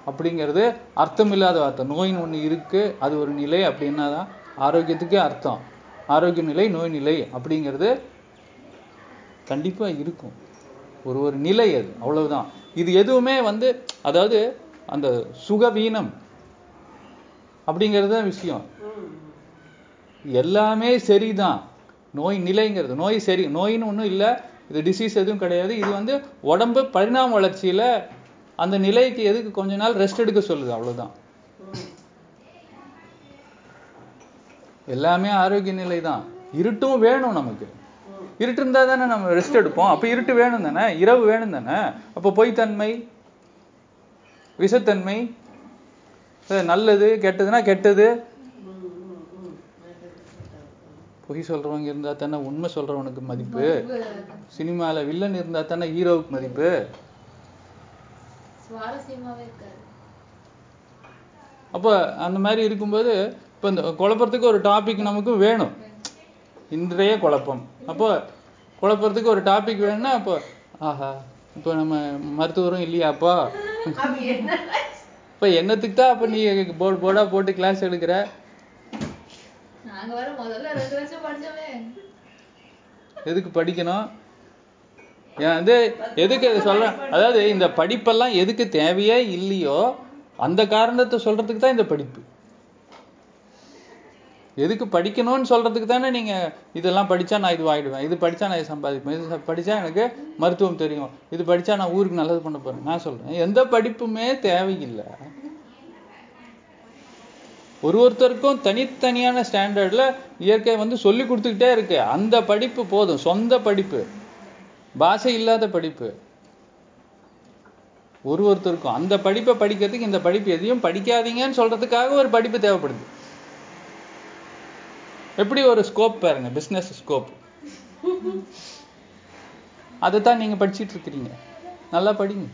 அப்படிங்கிறது அர்த்தம் இல்லாத வார்த்தை. நோயின்னு ஒண்ணு இருக்கு அது ஒரு நிலை அப்படின்னா தான் ஆரோக்கியத்துக்கே அர்த்தம். ஆரோக்கிய நிலை நோய் நிலை அப்படிங்கிறது கண்டிப்பா இருக்கும். ஒரு ஒரு நிலை அது அவ்வளவுதான். இது எதுவுமே வந்து அதாவது அந்த சுகவீனம் அப்படிங்கிறது தான் விஷயம். எல்லாமே சரிதான். நோய் நிலைங்கிறது. நோய் சரி நோயின்னு ஒன்றும் இல்ல. இது டிசீஸ் எதுவும் கிடையாது. இது வந்து உடம்பு பரிணாம வளர்ச்சியில அந்த நிலைக்கு எதுக்கு கொஞ்ச நாள் ரெஸ்ட் எடுக்க சொல்லுது. அவ்வளவுதான். எல்லாமே ஆரோக்கிய நிலை தான். இருட்டும் வேணும் நமக்கு. இருட்டு இருந்தா தானே நம்ம ரெஸ்ட் எடுப்போம். அப்ப இருட்டு வேணும் தானே? இரவு வேணும் தானே? அப்ப பொய்த்தன்மை விஷத்தன்மை நல்லது கெட்டதுன்னா கெட்டது. பொய் சொல்றவங்க இருந்தா தானே உண்மை சொல்றவனுக்கு மதிப்பு? சினிமால வில்லன் இருந்தா தானே ஹீரோவுக்கு மதிப்பு? அப்ப அந்த மாதிரி இருக்கும்போது இப்போ இந்த குழப்பறதுக்கு ஒரு டாபிக் நமக்கு வேணும். இன்றைய குழப்பம். அப்போ குழப்பறதுக்கு ஒரு டாபிக் வேணும்னா அப்போ ஆஹா இப்போ நம்ம மருத்துவரும் இல்லையாப்பா? இப்போ என்னத்துக்கு தான் அப்போ நீ போர்டு போர்டா போட்டு கிளாஸ் எடுக்கிற? நாங்க வர முதல்ல ரெண்டு வருஷம் படிச்சோமே எதுக்கு படிக்கணும்? ஏன் வந்து எதுக்கு இது சொல்றேன் அதாவது இந்த படிப்பெல்லாம் எதுக்கு தேவையே இல்லையோ அந்த காரணத்தை சொல்றதுக்கு தான் இந்த படிப்பு. எதுக்கு படிக்கணும்னு சொல்றதுக்கு தானே நீங்க இதெல்லாம் படிச்சா நான் இது வாங்கிடுவேன். இது படிச்சா நான் இது சம்பாதிப்பேன். இது படிச்சா எனக்கு மருத்துவம் தெரியும். இது படிச்சா நான் ஊருக்கு நல்லது பண்ண போறேன். நான் சொல்றேன். எந்த படிப்புமே தேவையில்லை. ஒரு ஒருத்தருக்கும் தனித்தனியான ஸ்டாண்டர்ட்ல இயற்கை வந்து சொல்லி கொடுத்துக்கிட்டே இருக்கு. அந்த படிப்பு போதும். சொந்த படிப்பு. பாஷை இல்லாத படிப்பு. ஒரு ஒருத்தருக்கும் அந்த படிப்பை படிக்கிறதுக்கு இந்த படிப்பு எதையும் படிக்காதீங்கன்னு சொல்றதுக்காக ஒரு படிப்பு தேவைப்படுது. எப்படி ஒரு ஸ்கோப் பாருங்க. பிசினஸ் ஸ்கோப் அதை தான் நீங்க படிச்சிட்டு இருக்கிறீங்க. நல்லா படிங்க.